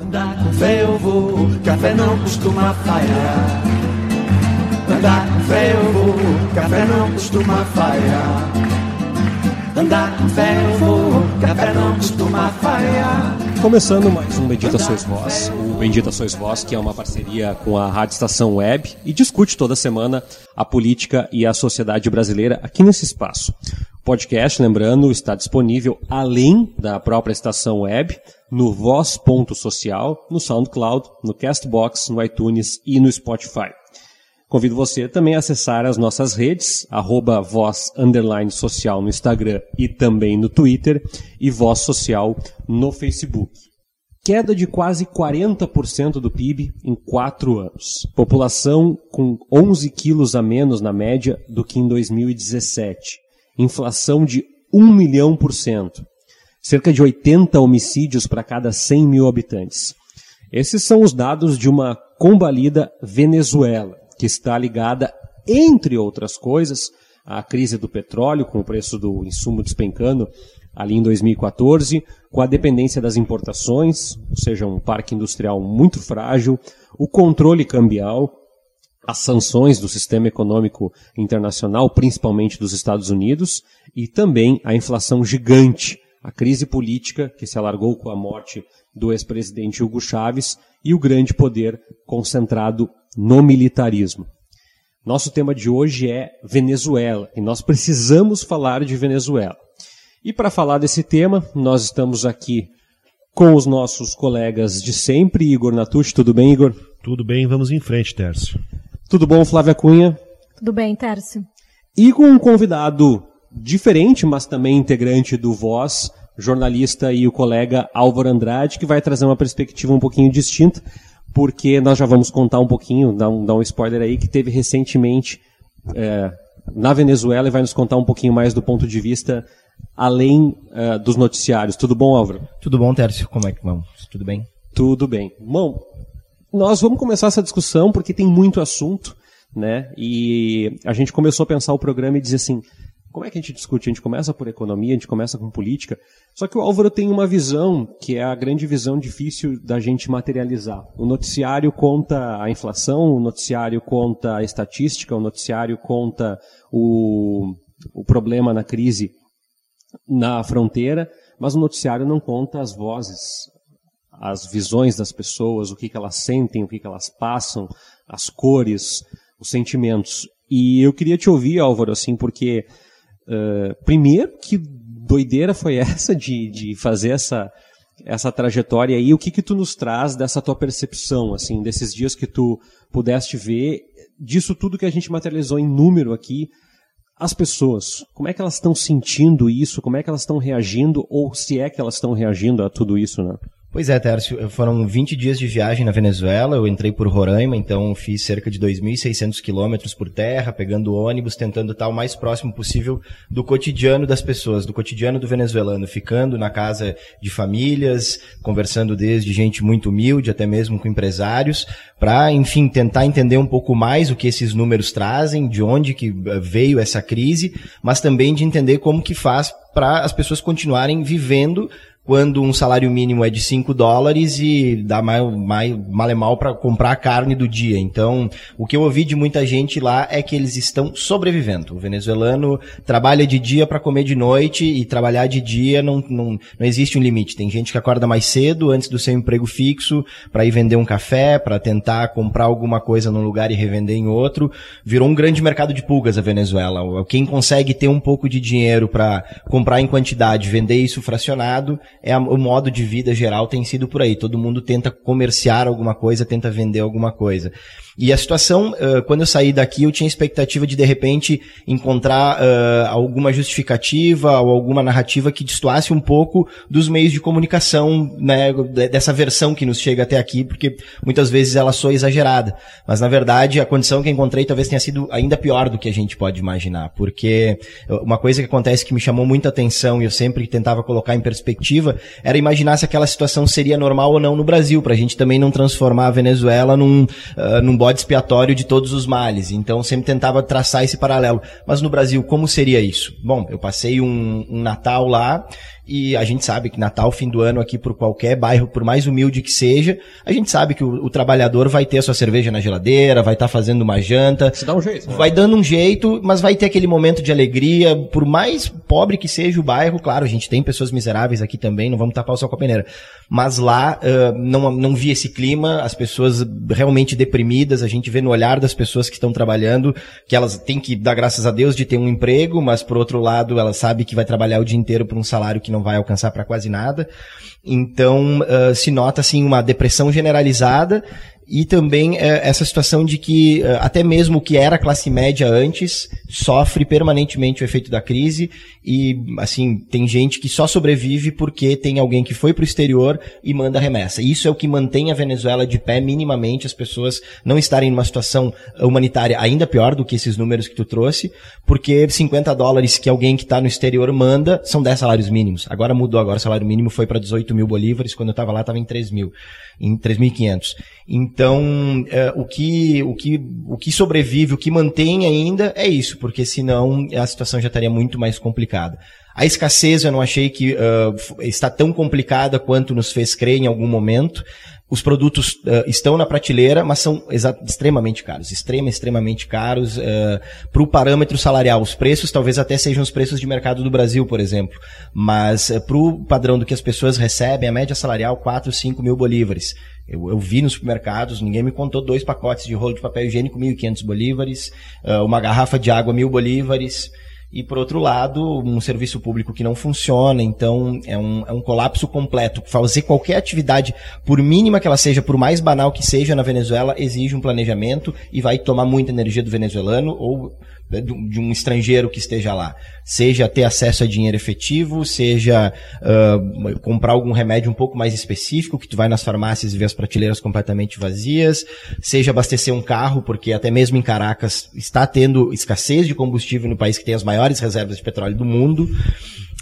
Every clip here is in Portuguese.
Andar com fé eu vou, café não costuma falhar. Andar com fé eu vou, café não costuma falhar. Andar com fé eu vou, café não costuma falhar. Começando mais um Bendita Sois Vós, o Bendita Sois Vós, que é uma parceria com a Rádio Estação Web e discute toda semana a política e a sociedade brasileira aqui nesse espaço. Podcast, lembrando, está disponível além da própria estação web, no voz.social, no SoundCloud, no Castbox, no iTunes e no Spotify. Convido você também a acessar as nossas redes, arroba voz social no Instagram e também no Twitter e voz social no Facebook. Queda de quase 40% do PIB em quatro anos. População com 11 quilos a menos na média do que em 2017. Inflação de 1 milhão por cento. Cerca de 80 homicídios para cada 100 mil habitantes. Esses são os dados de uma combalida Venezuela que está ligada, entre outras coisas, à crise do petróleo, com o preço do insumo despencando ali em 2014, com a dependência das importações, ou seja, um parque industrial muito frágil, o controle cambial, as sanções do sistema econômico internacional, principalmente dos Estados Unidos, e também a inflação gigante, a crise política que se alargou com a morte do ex-presidente Hugo Chávez e o grande poder concentrado no militarismo. Nosso tema de hoje é Venezuela e nós precisamos falar de Venezuela. E para falar desse tema, nós estamos aqui com os nossos colegas de sempre, Igor Natucci. Tudo bem, Igor? Tudo bem, vamos em frente, Tércio. Tudo bom, Flávia Cunha? Tudo bem, Tércio. E com um convidado diferente, mas também integrante do Voz, jornalista e o colega Álvaro Andrade, que vai trazer uma perspectiva um pouquinho distinta porque nós já vamos contar um pouquinho, dar um, dar um spoiler aí, que teve recentemente é, na Venezuela e vai nos contar um pouquinho mais do ponto de vista além é, dos noticiários. Tudo bom, Álvaro? Tudo bom, Tércio? Como é que vamos? Tudo bem? Tudo bem. Bom, nós vamos começar essa discussão porque tem muito assunto, né? E a gente começou a pensar o programa e dizer assim, como é que a gente discute? A gente começa por economia, a gente começa com política. Só que o Álvaro tem uma visão que é a grande visão difícil da gente materializar. O noticiário conta a inflação, o noticiário conta a estatística, o noticiário conta o, o problema na crise na fronteira, mas o noticiário não conta as vozes, as visões das pessoas, o que, que elas sentem, o que, que elas passam, as cores, os sentimentos. E eu queria te ouvir, Álvaro, assim, porque Uh, primeiro, que doideira foi essa de, de fazer essa, essa trajetória aí? O que que tu nos traz dessa tua percepção, assim, desses dias que tu pudeste ver, disso tudo que a gente materializou em número aqui, as pessoas, como é que elas estão sentindo isso? Como é que elas estão reagindo? Ou se é que elas estão reagindo a tudo isso, né? Pois é, Tércio, foram 20 dias de viagem na Venezuela, eu entrei por Roraima, então fiz cerca de 2.600 quilômetros por terra, pegando ônibus, tentando estar o mais próximo possível do cotidiano das pessoas, do cotidiano do venezuelano, ficando na casa de famílias, conversando desde gente muito humilde, até mesmo com empresários, para, enfim, tentar entender um pouco mais o que esses números trazem, de onde que eh, veio essa crise, mas também de entender como que faz para as pessoas continuarem vivendo quando um salário mínimo é de 5 dólares e dá mais, mais, mal e mal para comprar a carne do dia. Então, o que eu ouvi de muita gente lá é que eles estão sobrevivendo. O venezuelano trabalha de dia para comer de noite e trabalhar de dia não, não, não existe um limite. Tem gente que acorda mais cedo antes do seu emprego fixo para ir vender um café, para tentar comprar alguma coisa num lugar e revender em outro. Virou um grande mercado de pulgas a Venezuela. Quem consegue ter um pouco de dinheiro para comprar em quantidade, vender isso fracionado, é o modo de vida geral tem sido por aí. Todo mundo tenta comerciar alguma coisa, tenta vender alguma coisa. E a situação, uh, quando eu saí daqui, eu tinha expectativa de de repente encontrar uh, alguma justificativa ou alguma narrativa que destoasse um pouco dos meios de comunicação, né, dessa versão que nos chega até aqui, porque muitas vezes ela soa exagerada. Mas na verdade, a condição que encontrei talvez tenha sido ainda pior do que a gente pode imaginar, porque uma coisa que acontece que me chamou muita atenção e eu sempre tentava colocar em perspectiva era imaginar se aquela situação seria normal ou não no Brasil, para a gente também não transformar a Venezuela num, uh, num bode expiatório de todos os males. Então sempre tentava traçar esse paralelo. Mas no Brasil, como seria isso? Bom, eu passei um, um Natal lá e a gente sabe que Natal, fim do ano aqui, por qualquer bairro, por mais humilde que seja, a gente sabe que o, o trabalhador vai ter a sua cerveja na geladeira, vai estar tá fazendo uma janta. Se dá um jeito. Né? Vai dando um jeito, mas vai ter aquele momento de alegria, por mais pobre que seja o bairro, claro, a gente tem pessoas miseráveis aqui também, não vamos tapar o sol com a peneira. Mas lá uh, não, não vi esse clima, as pessoas realmente deprimidas, a gente vê no olhar das pessoas que estão trabalhando que elas têm que dar graças a Deus de ter um emprego, mas por outro lado, elas sabem que vai trabalhar o dia inteiro por um salário que não não vai alcançar para quase nada. Então, uh, se nota assim uma depressão generalizada e também é, essa situação de que é, até mesmo o que era classe média antes sofre permanentemente o efeito da crise e assim tem gente que só sobrevive porque tem alguém que foi para o exterior e manda remessa. Isso é o que mantém a Venezuela de pé minimamente, as pessoas não estarem numa situação humanitária ainda pior do que esses números que tu trouxe, porque 50 dólares que alguém que está no exterior manda são 10 salários mínimos. Agora mudou, agora o salário mínimo foi para 18 mil bolívares, quando eu estava lá estava em 3 mil, em 3.500. Então, é, o, que, o, que, o que sobrevive, o que mantém ainda é isso, porque senão a situação já estaria muito mais complicada. A escassez eu não achei que uh, está tão complicada quanto nos fez crer em algum momento. Os produtos uh, estão na prateleira, mas são extremamente caros, extrema, extremamente caros uh, para o parâmetro salarial. Os preços talvez até sejam os preços de mercado do Brasil, por exemplo, mas uh, para o padrão do que as pessoas recebem, a média salarial 4, 5 mil bolívares. Eu, eu, vi nos supermercados, ninguém me contou dois pacotes de rolo de papel higiênico, 1.500 bolívares, uh, uma garrafa de água, mil bolívares. E, por outro lado, um serviço público que não funciona, então é um, é um colapso completo. Fazer qualquer atividade, por mínima que ela seja, por mais banal que seja na Venezuela, exige um planejamento e vai tomar muita energia do venezuelano ou de um estrangeiro que esteja lá. Seja ter acesso a dinheiro efetivo, seja uh, comprar algum remédio um pouco mais específico, que tu vai nas farmácias e vê as prateleiras completamente vazias, seja abastecer um carro, porque até mesmo em Caracas está tendo escassez de combustível no país que tem as maiores reservas de petróleo do mundo.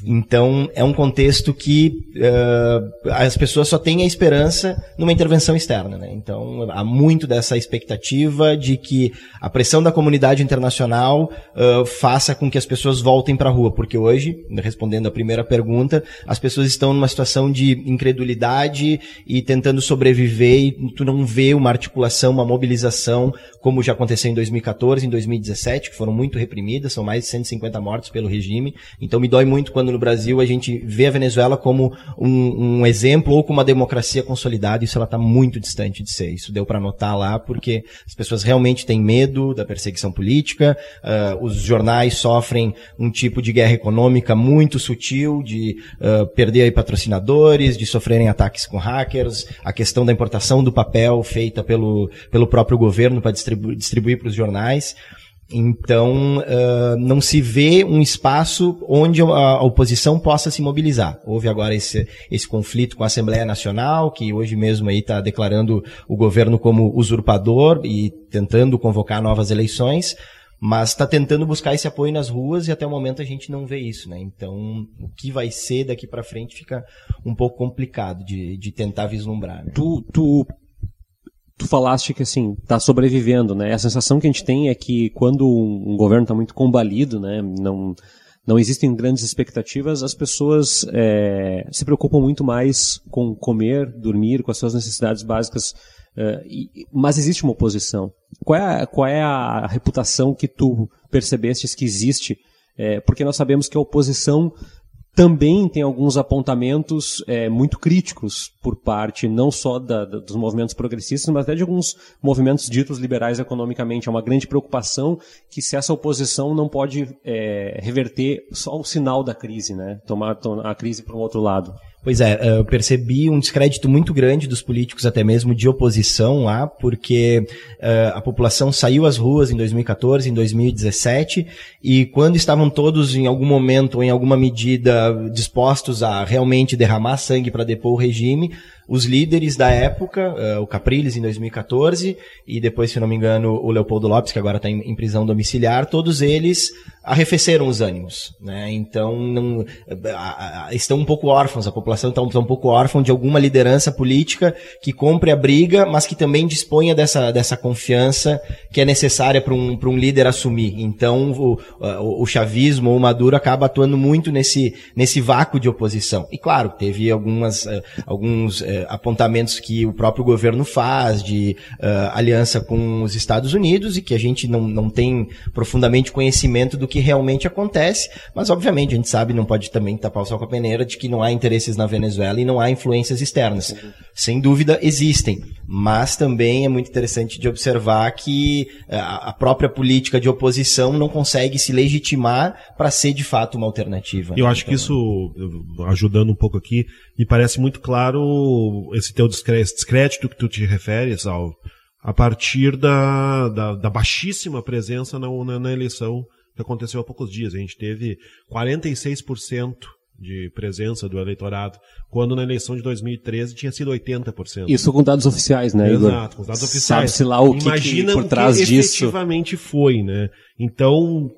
Então, é um contexto que uh, as pessoas só têm a esperança numa intervenção externa. Né? Então, há muito dessa expectativa de que a pressão da comunidade internacional uh, faça com que as pessoas voltem para a rua, porque hoje, respondendo a primeira pergunta, as pessoas estão numa situação de incredulidade e tentando sobreviver e tu não vê uma articulação, uma mobilização, como já aconteceu em 2014, em 2017, que foram muito reprimidas, são mais de 150 mortos pelo regime. Então, me dói muito quando no Brasil a gente vê a Venezuela como um, um exemplo ou como uma democracia consolidada, isso ela está muito distante de ser. Isso deu para notar lá, porque as pessoas realmente têm medo da perseguição política, uh, os jornais sofrem um tipo de guerra econômica muito sutil, de uh, perder aí patrocinadores, de sofrerem ataques com hackers, a questão da importação do papel feita pelo, pelo próprio governo para distribu distribuir para os jornais. Então, uh, não se vê um espaço onde a oposição possa se mobilizar. Houve agora esse, esse conflito com a Assembleia Nacional, que hoje mesmo aí está declarando o governo como usurpador e tentando convocar novas eleições, mas está tentando buscar esse apoio nas ruas e até o momento a gente não vê isso, né? Então, o que vai ser daqui para frente fica um pouco complicado de, de tentar vislumbrar. Né? Tu, tu tu falaste que assim está sobrevivendo, né? A sensação que a gente tem é que quando um governo está muito combalido, né, não não existem grandes expectativas, as pessoas é, se preocupam muito mais com comer, dormir, com as suas necessidades básicas. É, e, mas existe uma oposição. Qual é, a, qual é a reputação que tu percebestes que existe? É, porque nós sabemos que a oposição também tem alguns apontamentos é, muito críticos por parte não só da, da, dos movimentos progressistas, mas até de alguns movimentos ditos liberais economicamente. É uma grande preocupação que se essa oposição não pode é, reverter só o sinal da crise, né? tomar a crise para um outro lado. Pois é, eu percebi um descrédito muito grande dos políticos, até mesmo de oposição lá, porque uh, a população saiu às ruas em 2014, em 2017, e quando estavam todos em algum momento ou em alguma medida dispostos a realmente derramar sangue para depor o regime, os líderes da época, uh, o Capriles em 2014 e depois, se não me engano, o Leopoldo Lopes, que agora está em, em, prisão domiciliar, todos eles arrefeceram os ânimos. Né? Então, não, a, a, estão um pouco órfãos, a população está um, tá um pouco órfã de alguma liderança política que compre a briga, mas que também disponha dessa, dessa confiança que é necessária para um, um líder assumir. Então, o, o, o chavismo ou o Maduro acaba atuando muito nesse, nesse vácuo de oposição. E claro, teve algumas, uh, alguns uh, apontamentos que o próprio governo faz de uh, aliança com os Estados Unidos e que a gente não, não tem profundamente conhecimento do que realmente acontece, mas obviamente a gente sabe, não pode também tapar o sol com a peneira, de que não há interesses na Venezuela e não há influências externas. Sem dúvida existem, mas também é muito interessante de observar que a própria política de oposição não consegue se legitimar para ser de fato uma alternativa. Eu né? acho então, que isso, ajudando um pouco aqui, me parece muito claro esse teu descrédito que tu te referes ao a partir da, da, da baixíssima presença na, na, na, eleição que aconteceu há poucos dias. A gente teve 46% de presença do eleitorado, quando na eleição de 2013 tinha sido 80%. Isso com dados oficiais, né, Igor? Exato, com dados oficiais. Sabe-se lá o que, Imagina que por trás que disso. efetivamente foi, né? Então,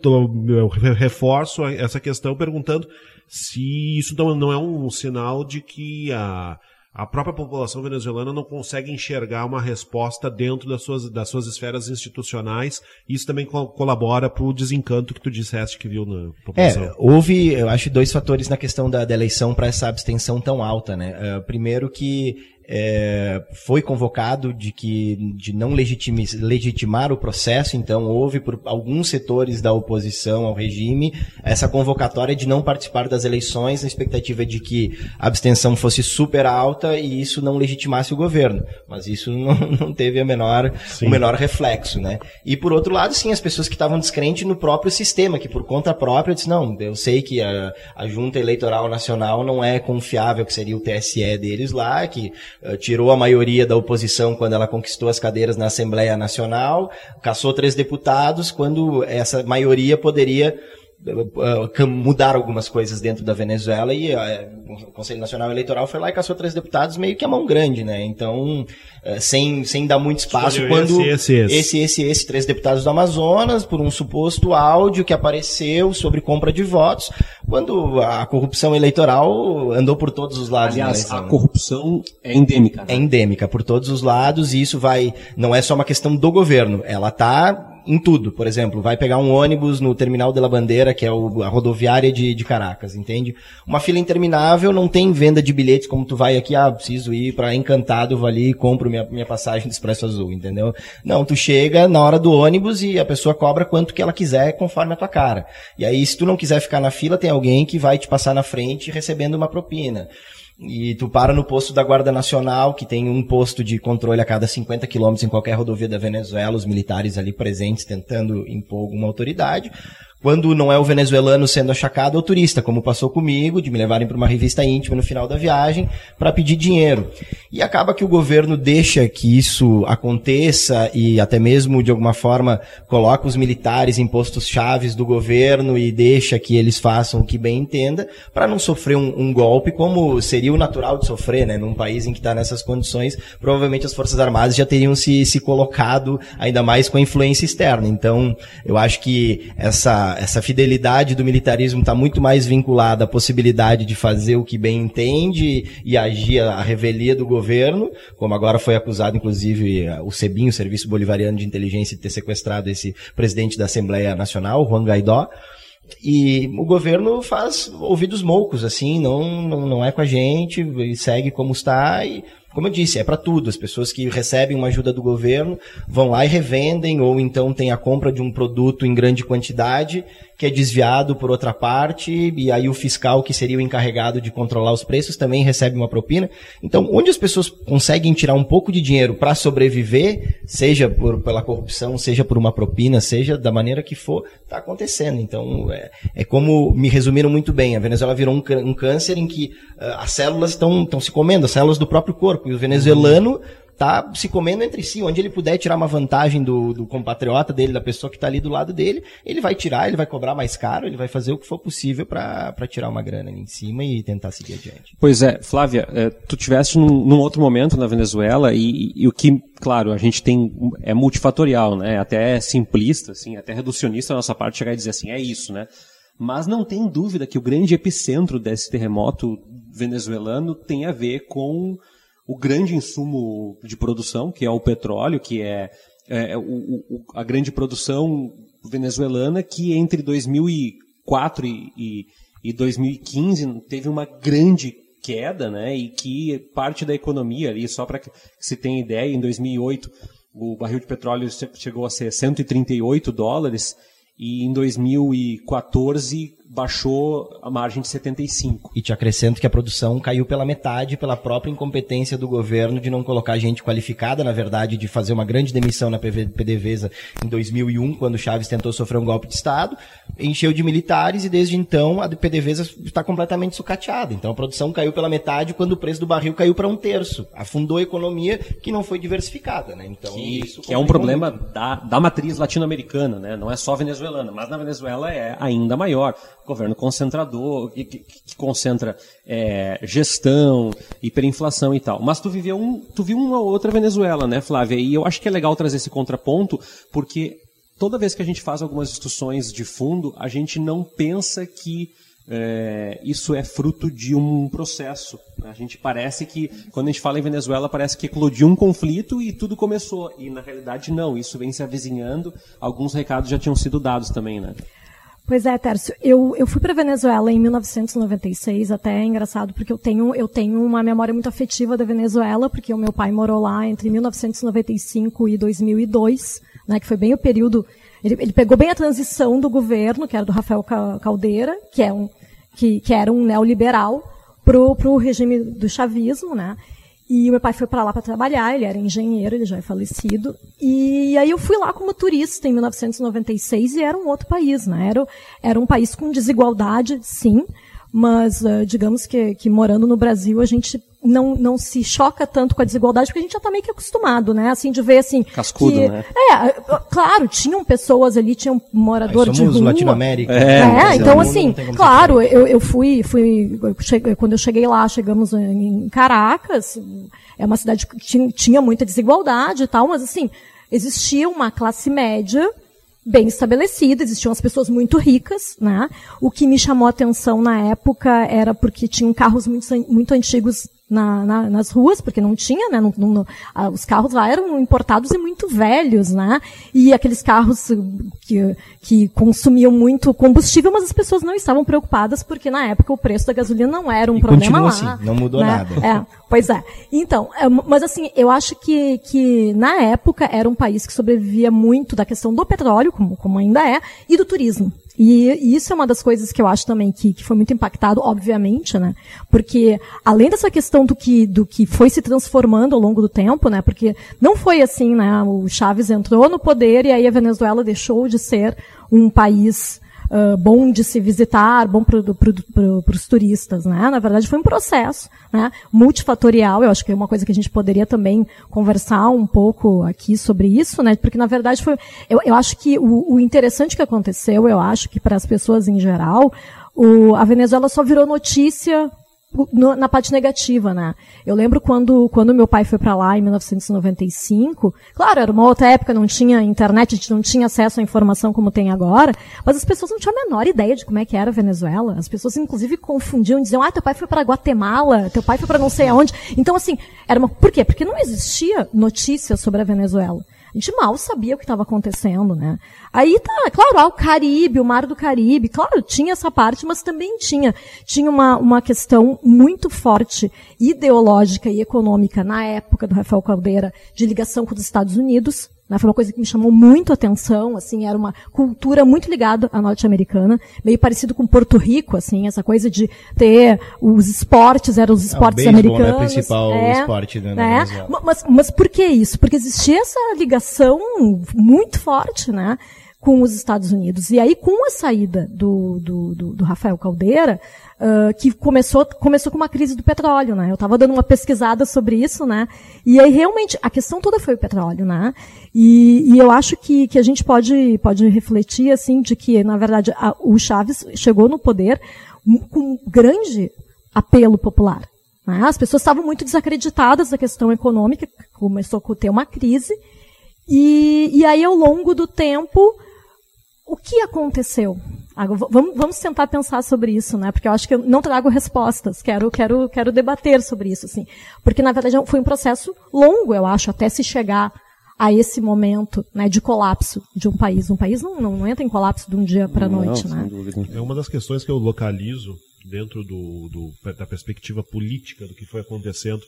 eu reforço essa questão perguntando se isso não é um sinal de que a a própria população venezuelana não consegue enxergar uma resposta dentro das suas, das suas esferas institucionais. Isso também co colabora para o desencanto que tu disseste que viu na população. É, houve, eu acho, dois fatores na questão da, da eleição para essa abstenção tão alta. Né? Uh, primeiro que é, foi convocado de que de não legitimar o processo, então houve por alguns setores da oposição ao regime essa convocatória de não participar das eleições na expectativa de que a abstenção fosse super alta e isso não legitimasse o governo. Mas isso não, não teve a menor, o menor reflexo, né? E por outro lado, sim, as pessoas que estavam descrentes no próprio sistema, que por conta própria disse, não, eu sei que a, a junta eleitoral nacional não é confiável, que seria o TSE deles lá, que tirou a maioria da oposição quando ela conquistou as cadeiras na Assembleia Nacional, caçou três deputados quando essa maioria poderia uh, mudar algumas coisas dentro da Venezuela e uh, o Conselho Nacional Eleitoral foi lá e caçou três deputados meio que a mão grande, né? Então, uh, sem, sem dar muito espaço quando esse esse, esse, esse, esse, três deputados do Amazonas, por um suposto áudio que apareceu sobre compra de votos, quando a corrupção eleitoral andou por todos os lados. Aliás, a corrupção é endêmica. Né? É endêmica por todos os lados e isso vai, não é só uma questão do governo, ela está em tudo. Por exemplo, vai pegar um ônibus no Terminal de la Bandeira, que é o, a rodoviária de, de Caracas, entende? Uma fila interminável, não tem venda de bilhetes como tu vai aqui, ah, preciso ir para Encantado, vou ali e compro minha, minha passagem do Expresso Azul, entendeu? Não, tu chega na hora do ônibus e a pessoa cobra quanto que ela quiser conforme a tua cara. E aí, se tu não quiser ficar na fila, tem alguém que vai te passar na frente recebendo uma propina. E tu para no posto da Guarda Nacional, que tem um posto de controle a cada 50 quilômetros em qualquer rodovia da Venezuela, os militares ali presentes tentando impor alguma autoridade. Quando não é o venezuelano sendo achacado, é o turista, como passou comigo, de me levarem para uma revista íntima no final da viagem para pedir dinheiro. E acaba que o governo deixa que isso aconteça e até mesmo, de alguma forma, coloca os militares em postos chaves do governo e deixa que eles façam o que bem entenda, para não sofrer um, um, golpe como seria o natural de sofrer, né? Num país em que está nessas condições, provavelmente as Forças Armadas já teriam se, se colocado ainda mais com a influência externa. Então, eu acho que essa essa, fidelidade do militarismo está muito mais vinculada à possibilidade de fazer o que bem entende e agir à revelia do governo, como agora foi acusado, inclusive, o SEBIN, o Serviço Bolivariano de Inteligência, de ter sequestrado esse presidente da Assembleia Nacional, Juan Guaidó. E o governo faz ouvidos moucos, assim, não, não, não é com a gente, segue como está e como eu disse, é para tudo. As pessoas que recebem uma ajuda do governo vão lá e revendem, ou então tem a compra de um produto em grande quantidade que é desviado por outra parte, e aí o fiscal, que seria o encarregado de controlar os preços, também recebe uma propina. Então, onde as pessoas conseguem tirar um pouco de dinheiro para sobreviver, seja por, pela corrupção, seja por uma propina, seja da maneira que for, está acontecendo. Então, é, é, como me resumiram muito bem: a Venezuela virou um, um câncer em que uh, as células estão se comendo, as células do próprio corpo, e o venezuelano tá se comendo entre si. Onde ele puder tirar uma vantagem do, do compatriota dele, da pessoa que está ali do lado dele, ele vai tirar, ele vai cobrar mais caro, ele vai fazer o que for possível para tirar uma grana ali em cima e tentar seguir adiante. Pois é, Flávia, é, tu tiveste num, num, outro momento na Venezuela e, e, o que, claro, a gente tem é multifatorial, né? Até simplista, assim, até reducionista a nossa parte chegar e dizer assim, é isso, né? Mas não tem dúvida que o grande epicentro desse terremoto venezuelano tem a ver com o grande insumo de produção, que é o petróleo, que é, é o, o, a grande produção venezuelana, que entre 2004 e, e, e 2015 teve uma grande queda, né, e que parte da economia ali, só para que se tenha ideia, em 2008 o barril de petróleo chegou a ser 138 dólares e em 2014 baixou a margem de 75. E te acrescento que a produção caiu pela metade pela própria incompetência do governo de não colocar gente qualificada, na verdade, de fazer uma grande demissão na PDVSA em 2001, quando Chaves tentou sofrer um golpe de Estado, encheu de militares e desde então a PDVSA está completamente sucateada. Então a produção caiu pela metade quando o preço do barril caiu para um terço. Afundou a economia que não foi diversificada. Né? Então, que, que é um problema da, da matriz latino-americana, né? não é só venezuelana, mas na Venezuela é ainda maior governo concentrador, que, que, concentra é, gestão, hiperinflação e tal. Mas tu viveu um, tu viu uma outra Venezuela, né, Flávia? E eu acho que é legal trazer esse contraponto, porque toda vez que a gente faz algumas discussões de fundo, a gente não pensa que é, isso é fruto de um processo. A gente parece que, quando a gente fala em Venezuela, parece que eclodiu um conflito e tudo começou. E na realidade não, isso vem se avizinhando. Alguns recados já tinham sido dados também, né? Pois é, Tércio. Eu, eu fui para Venezuela em 1996, até é engraçado, porque eu tenho, eu tenho uma memória muito afetiva da Venezuela, porque o meu pai morou lá entre 1995 e 2002, né, que foi bem o período. Ele, ele pegou bem a transição do governo, que era do Rafael Caldeira, que, é um, que, que era um neoliberal, para o regime do chavismo, né? E o meu pai foi para lá para trabalhar, ele era engenheiro, ele já é falecido. E aí eu fui lá como turista em 1996 e era um outro país, né? Era, era um país com desigualdade, sim, mas uh, digamos que, que morando no Brasil a gente não, não se choca tanto com a desigualdade, porque a gente já está meio que acostumado, né? Assim, de ver assim. Cascudo, que, né? É, claro, tinham pessoas ali, tinham um morador Aí de rua. Latinoamérica. É, é então assim, claro, eu, eu fui, fui cheguei, quando eu cheguei lá, chegamos em Caracas, é uma cidade que tinha, tinha muita desigualdade e tal, mas assim, existia uma classe média bem estabelecida, existiam as pessoas muito ricas, né? O que me chamou a atenção na época era porque tinham carros muito, muito antigos na, na, nas ruas, porque não tinha, né? Não, não, ah, os carros lá eram importados e muito velhos, né? E aqueles carros que, que consumiam muito combustível, mas as pessoas não estavam preocupadas porque na época o preço da gasolina não era um e problema lá. Assim, não mudou né? nada. É, pois é. Então, é, mas assim, eu acho que, que na época era um país que sobrevivia muito da questão do petróleo, como, como ainda é, e do turismo. E, isso é uma das coisas que eu acho também que, que foi muito impactado, obviamente, né? Porque além dessa questão do que, do que foi se transformando ao longo do tempo, né? Porque não foi assim, né? O Chaves entrou no poder e aí a Venezuela deixou de ser um país bom de se visitar, bom para pro, os turistas, né? Na verdade, foi um processo, né? Multifatorial. Eu acho que é uma coisa que a gente poderia também conversar um pouco aqui sobre isso, né? Porque na verdade foi, eu, eu acho que o, o interessante que aconteceu, eu acho que para as pessoas em geral, o, a Venezuela só virou notícia na parte negativa, né? Eu lembro quando, quando meu pai foi para lá em 1995, claro, era uma outra época, não tinha internet, a gente não tinha acesso à informação como tem agora, mas as pessoas não tinham a menor ideia de como é que era a Venezuela. As pessoas inclusive confundiam, diziam: "Ah, teu pai foi para Guatemala, teu pai foi para não sei aonde". Então assim, era uma Por quê? Porque não existia notícia sobre a Venezuela. A gente mal sabia o que estava acontecendo, né? Aí tá, claro, o Caribe, o Mar do Caribe, claro, tinha essa parte, mas também tinha, tinha uma, uma questão muito forte ideológica e econômica na época do Rafael Caldeira de ligação com os Estados Unidos? Foi uma coisa que me chamou muito a atenção, assim, era uma cultura muito ligada à norte-americana, meio parecido com Porto Rico, assim, essa coisa de ter os esportes, eram os esportes é, o beisebol, americanos. Né, principal é, esporte né, né? Mas, mas por que isso? Porque existia essa ligação muito forte, né? com os Estados Unidos. E aí, com a saída do, do, do, do Rafael Caldeira, uh, que começou, começou com uma crise do petróleo, né? Eu estava dando uma pesquisada sobre isso, né? E aí, realmente, a questão toda foi o petróleo, né? E, e eu acho que, que a gente pode, pode refletir, assim, de que, na verdade, a, o Chaves chegou no poder com grande apelo popular. Né? As pessoas estavam muito desacreditadas da questão econômica, começou a ter uma crise, e, e aí, ao longo do tempo, o que aconteceu? Vamos, vamos, tentar pensar sobre isso, né? Porque eu acho que eu não trago respostas. Quero, quero, quero debater sobre isso, assim. Porque na verdade foi um processo longo, eu acho, até se chegar a esse momento, né, de colapso de um país. Um país não, não, não entra em colapso de um dia para a noite, né? É uma das questões que eu localizo dentro do, do, da perspectiva política do que foi acontecendo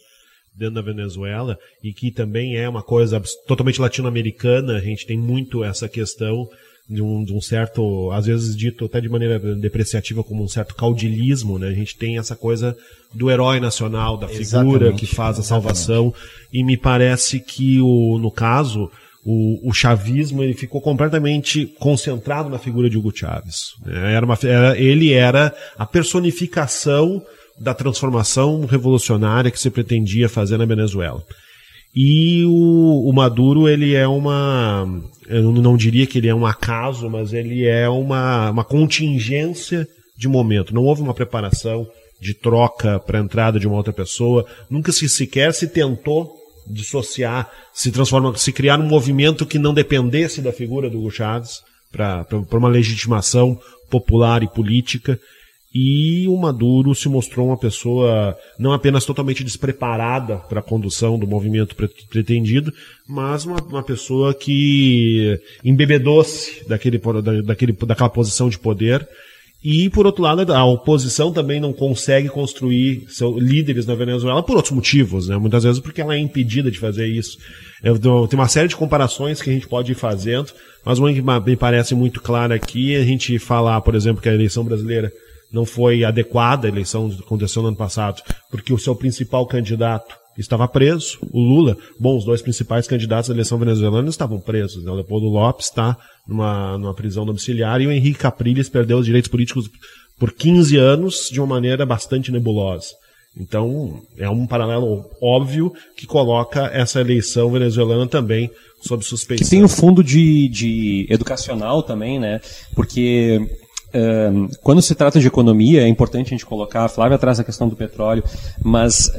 dentro da Venezuela e que também é uma coisa totalmente latino-americana. A gente tem muito essa questão de um, de um, certo, às vezes dito até de maneira depreciativa como um certo caudilismo, né? A gente tem essa coisa do herói nacional, da figura exatamente, que faz a salvação, exatamente. e me parece que o, no caso, o, o, chavismo ele ficou completamente concentrado na figura de Hugo Chávez. Né? Era uma, era, ele era a personificação da transformação revolucionária que se pretendia fazer na Venezuela. E o, o, Maduro, ele é uma. Eu não diria que ele é um acaso, mas ele é uma, uma contingência de momento. Não houve uma preparação de troca para a entrada de uma outra pessoa. Nunca se sequer se tentou dissociar, se transformar, se criar um movimento que não dependesse da figura do Hugo para uma legitimação popular e política. E o Maduro se mostrou uma pessoa não apenas totalmente despreparada para a condução do movimento pretendido, mas uma, uma pessoa que embebedou-se daquele, daquele, daquela posição de poder. E, por outro lado, a oposição também não consegue construir seu, líderes na Venezuela por outros motivos, né? muitas vezes porque ela é impedida de fazer isso. Eu, tem uma série de comparações que a gente pode ir fazendo, mas uma que me parece muito clara aqui é a gente falar, por exemplo, que a eleição brasileira não foi adequada a eleição que aconteceu no ano passado, porque o seu principal candidato estava preso, o Lula. Bom, os dois principais candidatos da eleição venezuelana estavam presos. Né? O Leopoldo Lopes está numa, numa prisão domiciliar e o Henrique Capriles perdeu os direitos políticos por 15 anos de uma maneira bastante nebulosa. Então, é um paralelo óbvio que coloca essa eleição venezuelana também sob suspeição. Que tem um fundo de, de educacional também, né? Porque quando se trata de economia, é importante a gente colocar, a Flávia traz a questão do petróleo, mas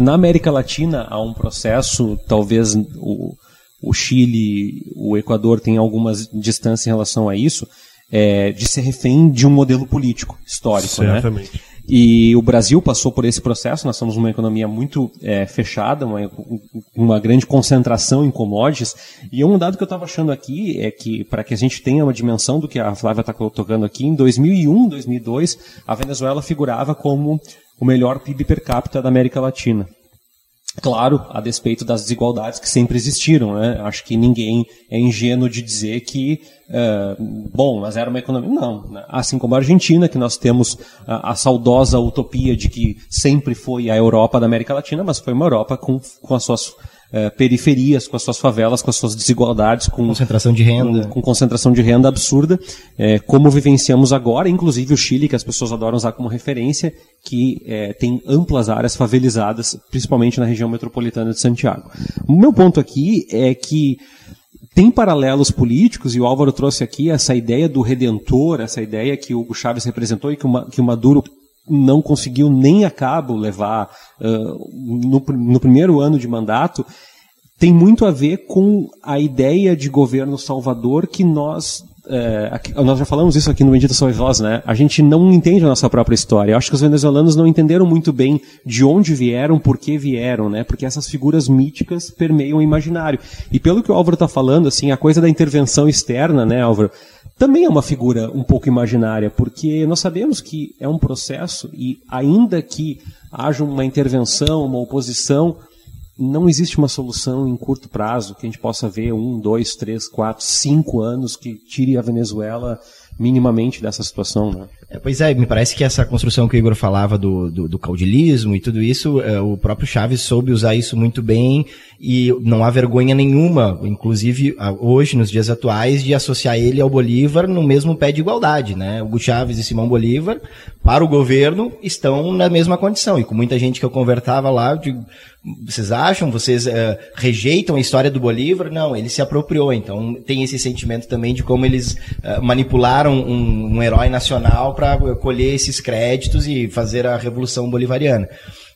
na América Latina há um processo, talvez o, o Chile, o Equador tem algumas distâncias em relação a isso, é, de ser refém de um modelo político histórico. Né? Certamente. Né? E o Brasil passou por esse processo, nós somos uma economia muito é, fechada, uma, uma grande concentração em commodities. E um dado que eu estava achando aqui é que, para que a gente tenha uma dimensão do que a Flávia está tocando aqui, em 2001, 2002, a Venezuela figurava como o melhor PIB per capita da América Latina. Claro, a despeito das desigualdades que sempre existiram, né? Acho que ninguém é ingênuo de dizer que, uh, bom, mas era uma economia. Não. Né? Assim como a Argentina, que nós temos a, a, saudosa utopia de que sempre foi a Europa da América Latina, mas foi uma Europa com, com as suas é, periferias, com as suas favelas, com as suas desigualdades, com concentração de renda, com, com concentração de renda absurda, é, como vivenciamos agora, inclusive o Chile, que as pessoas adoram usar como referência, que é, tem amplas áreas favelizadas, principalmente na região metropolitana de Santiago. O meu ponto aqui é que tem paralelos políticos, e o Álvaro trouxe aqui essa ideia do redentor, essa ideia que o Hugo Chávez representou e que o, que o Maduro não conseguiu nem a cabo levar uh, no, no primeiro ano de mandato, tem muito a ver com a ideia de governo salvador que nós é, aqui, nós já falamos isso aqui no Bendita Sois Vós, né? A gente não entende a nossa própria história. Eu acho que os venezuelanos não entenderam muito bem de onde vieram, por que vieram, né? Porque essas figuras míticas permeiam o imaginário. E pelo que o Álvaro está falando, assim, a coisa da intervenção externa, né, Álvaro? Também é uma figura um pouco imaginária, porque nós sabemos que é um processo e ainda que haja uma intervenção, uma oposição, não existe uma solução em curto prazo que a gente possa ver um, dois, três, quatro, cinco anos que tire a Venezuela minimamente dessa situação. Né? É, pois é, me parece que essa construção que o Igor falava do, do, do caudilismo e tudo isso, é, o próprio Chaves soube usar isso muito bem e não há vergonha nenhuma, inclusive hoje, nos dias atuais, de associar ele ao Bolívar no mesmo pé de igualdade, né? Hugo Chaves e Simão Bolívar, para o governo, estão na mesma condição. E com muita gente que eu conversava lá, eu digo, vocês acham, vocês uh, rejeitam a história do Bolívar? Não, ele se apropriou. Então tem esse sentimento também de como eles uh, manipularam um, um herói nacional para colher esses créditos e fazer a revolução bolivariana.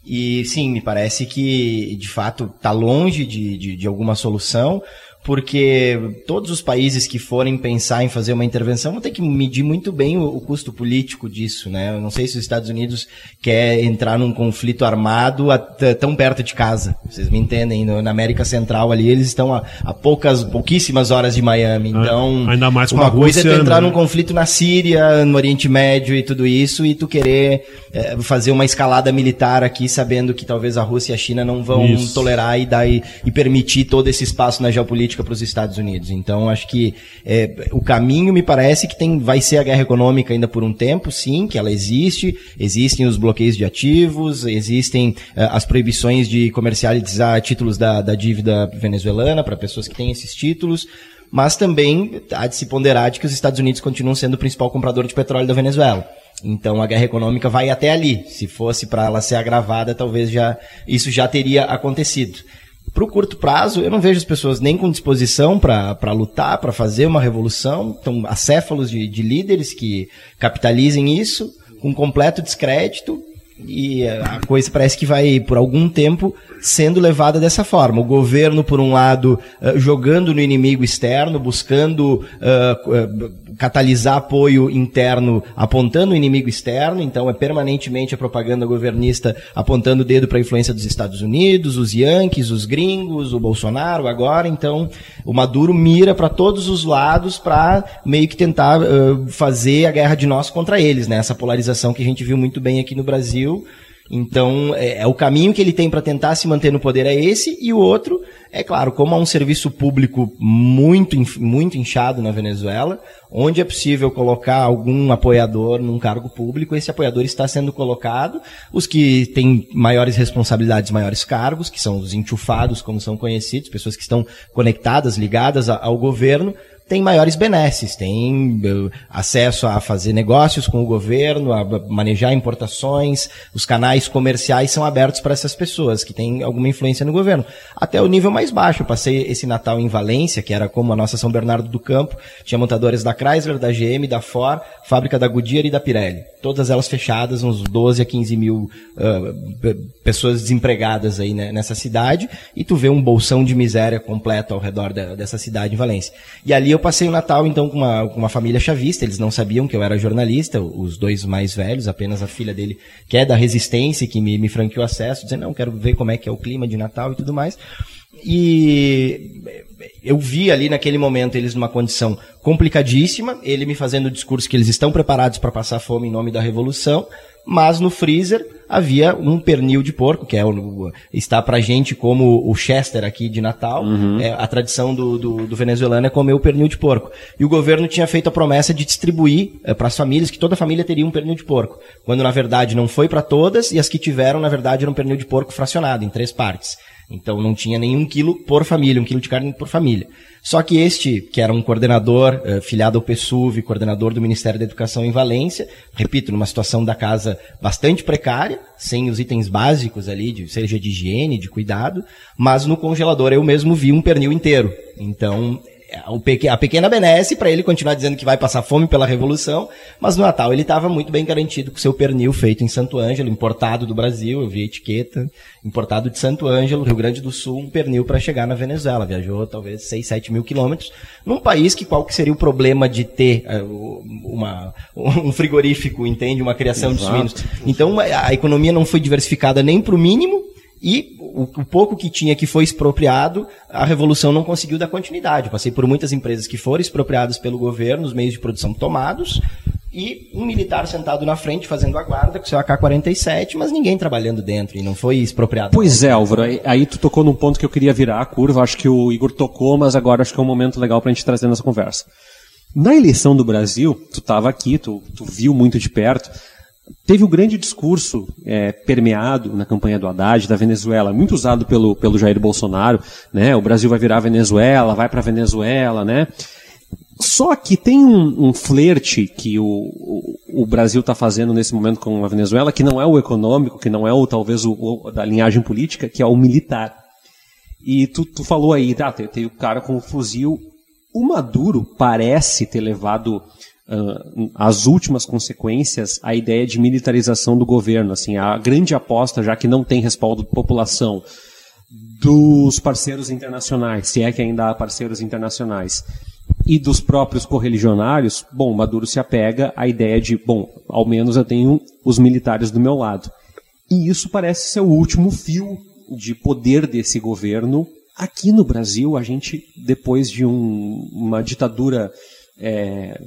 E sim, me parece que de fato está longe de, de, de alguma solução porque todos os países que forem pensar em fazer uma intervenção vão ter que medir muito bem o, o, custo político disso, né? Eu não sei se os Estados Unidos quer entrar num conflito armado a, tão perto de casa. Vocês me entendem? No, na América Central ali eles estão a, a, poucas, pouquíssimas horas de Miami. Ah, então, ainda mais com uma a coisa Rússia, é tu entrar né? num conflito na Síria, no Oriente Médio e tudo isso, e tu querer é, fazer uma escalada militar aqui, sabendo que talvez a Rússia e a China não vão Isso. tolerar e dar e, e permitir todo esse espaço na geopolítica para os Estados Unidos. Então, acho que é, o caminho me parece que tem, vai ser a guerra econômica ainda por um tempo, sim, que ela existe. Existem os bloqueios de ativos, existem é, as proibições de comercializar títulos da, da dívida venezuelana para pessoas que têm esses títulos. Mas também há de se ponderar de que os Estados Unidos continuam sendo o principal comprador de petróleo da Venezuela. Então a guerra econômica vai até ali. Se fosse para ela ser agravada, talvez já isso já teria acontecido. Para o curto prazo, eu não vejo as pessoas nem com disposição para lutar, para fazer uma revolução. Estão acéfalos de, de líderes que capitalizem isso, com completo descrédito, e a coisa parece que vai, por algum tempo, sendo levada dessa forma. O governo, por um lado, uh, jogando no inimigo externo, buscando uh, uh, catalisar apoio interno, apontando o inimigo externo. Então, é permanentemente a propaganda governista apontando o dedo para a influência dos Estados Unidos, os Yankees, os gringos, o Bolsonaro agora. Então, o Maduro mira para todos os lados para meio que tentar fazer a guerra de nós contra eles, né? Essa polarização que a gente viu muito bem aqui no Brasil então, é, é, o caminho que ele tem para tentar se manter no poder é esse, e o outro, é claro, como há um serviço público muito, muito inchado na Venezuela, onde é possível colocar algum apoiador num cargo público, esse apoiador está sendo colocado, os que têm maiores responsabilidades, maiores cargos, que são os enchufados, como são conhecidos, pessoas que estão conectadas, ligadas ao governo, tem maiores benesses, tem uh, acesso a fazer negócios com o governo, a manejar importações, os canais comerciais são abertos para essas pessoas que têm alguma influência no governo. Até o nível mais baixo, eu passei esse Natal em Valência, que era como a nossa São Bernardo do Campo, tinha montadores da Chrysler, da GM, da Ford, fábrica da Goodyear e da Pirelli. Todas elas fechadas, uns 12 a 15 mil uh, pessoas desempregadas aí né, nessa cidade, e tu vê um bolsão de miséria completo ao redor da, dessa cidade em Valência. E ali eu passei o Natal, então, com uma, com uma família chavista. Eles não sabiam que eu era jornalista, os dois mais velhos, apenas a filha dele, que é da Resistência, que me, me franqueou acesso, dizendo, não, quero ver como é que é o clima de Natal e tudo mais. E eu vi ali naquele momento eles numa condição complicadíssima, ele me fazendo o discurso que eles estão preparados para passar fome em nome da revolução, mas no freezer havia um pernil de porco, que é o, está pra gente como o Chester aqui de Natal. Uhum. É, a tradição do, do, do, venezuelano é comer o pernil de porco. E o governo tinha feito a promessa de distribuir é, para as famílias, que toda família teria um pernil de porco. Quando na verdade não foi para todas, e as que tiveram, na verdade, era um pernil de porco fracionado em três partes. Então não tinha nenhum quilo por família, um quilo de carne por família. Só que este, que era um coordenador, uh, filiado ao PSUV, coordenador do Ministério da Educação em Valência, repito, numa situação da casa bastante precária, sem os itens básicos ali, de, seja de higiene, de cuidado, mas no congelador eu mesmo vi um pernil inteiro. Então, a pequena benesse para ele continuar dizendo que vai passar fome pela revolução, mas no Natal ele estava muito bem garantido com seu pernil feito em Santo Ângelo, importado do Brasil, eu vi a etiqueta, importado de Santo Ângelo, Rio Grande do Sul, um pernil para chegar na Venezuela. Viajou talvez 6, 7 mil quilômetros, num país que qual que seria o problema de ter uh, uma, um frigorífico, entende? Uma criação Exato. de suínos. Então a economia não foi diversificada nem para o mínimo, e o, o, pouco que tinha que foi expropriado, a revolução não conseguiu dar continuidade. Passei por muitas empresas que foram expropriadas pelo governo, os meios de produção tomados, e um militar sentado na frente fazendo a guarda com seu AK-47, mas ninguém trabalhando dentro e não foi expropriado. Pois é, Álvaro, aí, aí, tu tocou num ponto que eu queria virar a curva, acho que o Igor tocou, mas agora acho que é um momento legal para a gente trazer nessa conversa. Na eleição do Brasil, tu estava aqui, tu, tu viu muito de perto, teve o grande discurso é, permeado na campanha do Haddad da Venezuela, muito usado pelo, pelo Jair Bolsonaro, né? O Brasil vai virar Venezuela, vai para Venezuela, né? Só que tem um, um flerte que o, o, o Brasil está fazendo nesse momento com a Venezuela, que não é o econômico, que não é o talvez o, o da linhagem política, que é o militar. E tu, tu falou aí, tá, tem, tem o cara com o fuzil. O Maduro parece ter levado uh, as últimas consequências a ideia de militarização do governo. Assim, a grande aposta, já que não tem respaldo da população, dos parceiros internacionais, se é que ainda há parceiros internacionais, e dos próprios correligionários, bom, Maduro se apega à ideia de, bom, ao menos eu tenho os militares do meu lado. E isso parece ser o último fio de poder desse governo. Aqui no Brasil, a gente, depois de um, uma ditadura é,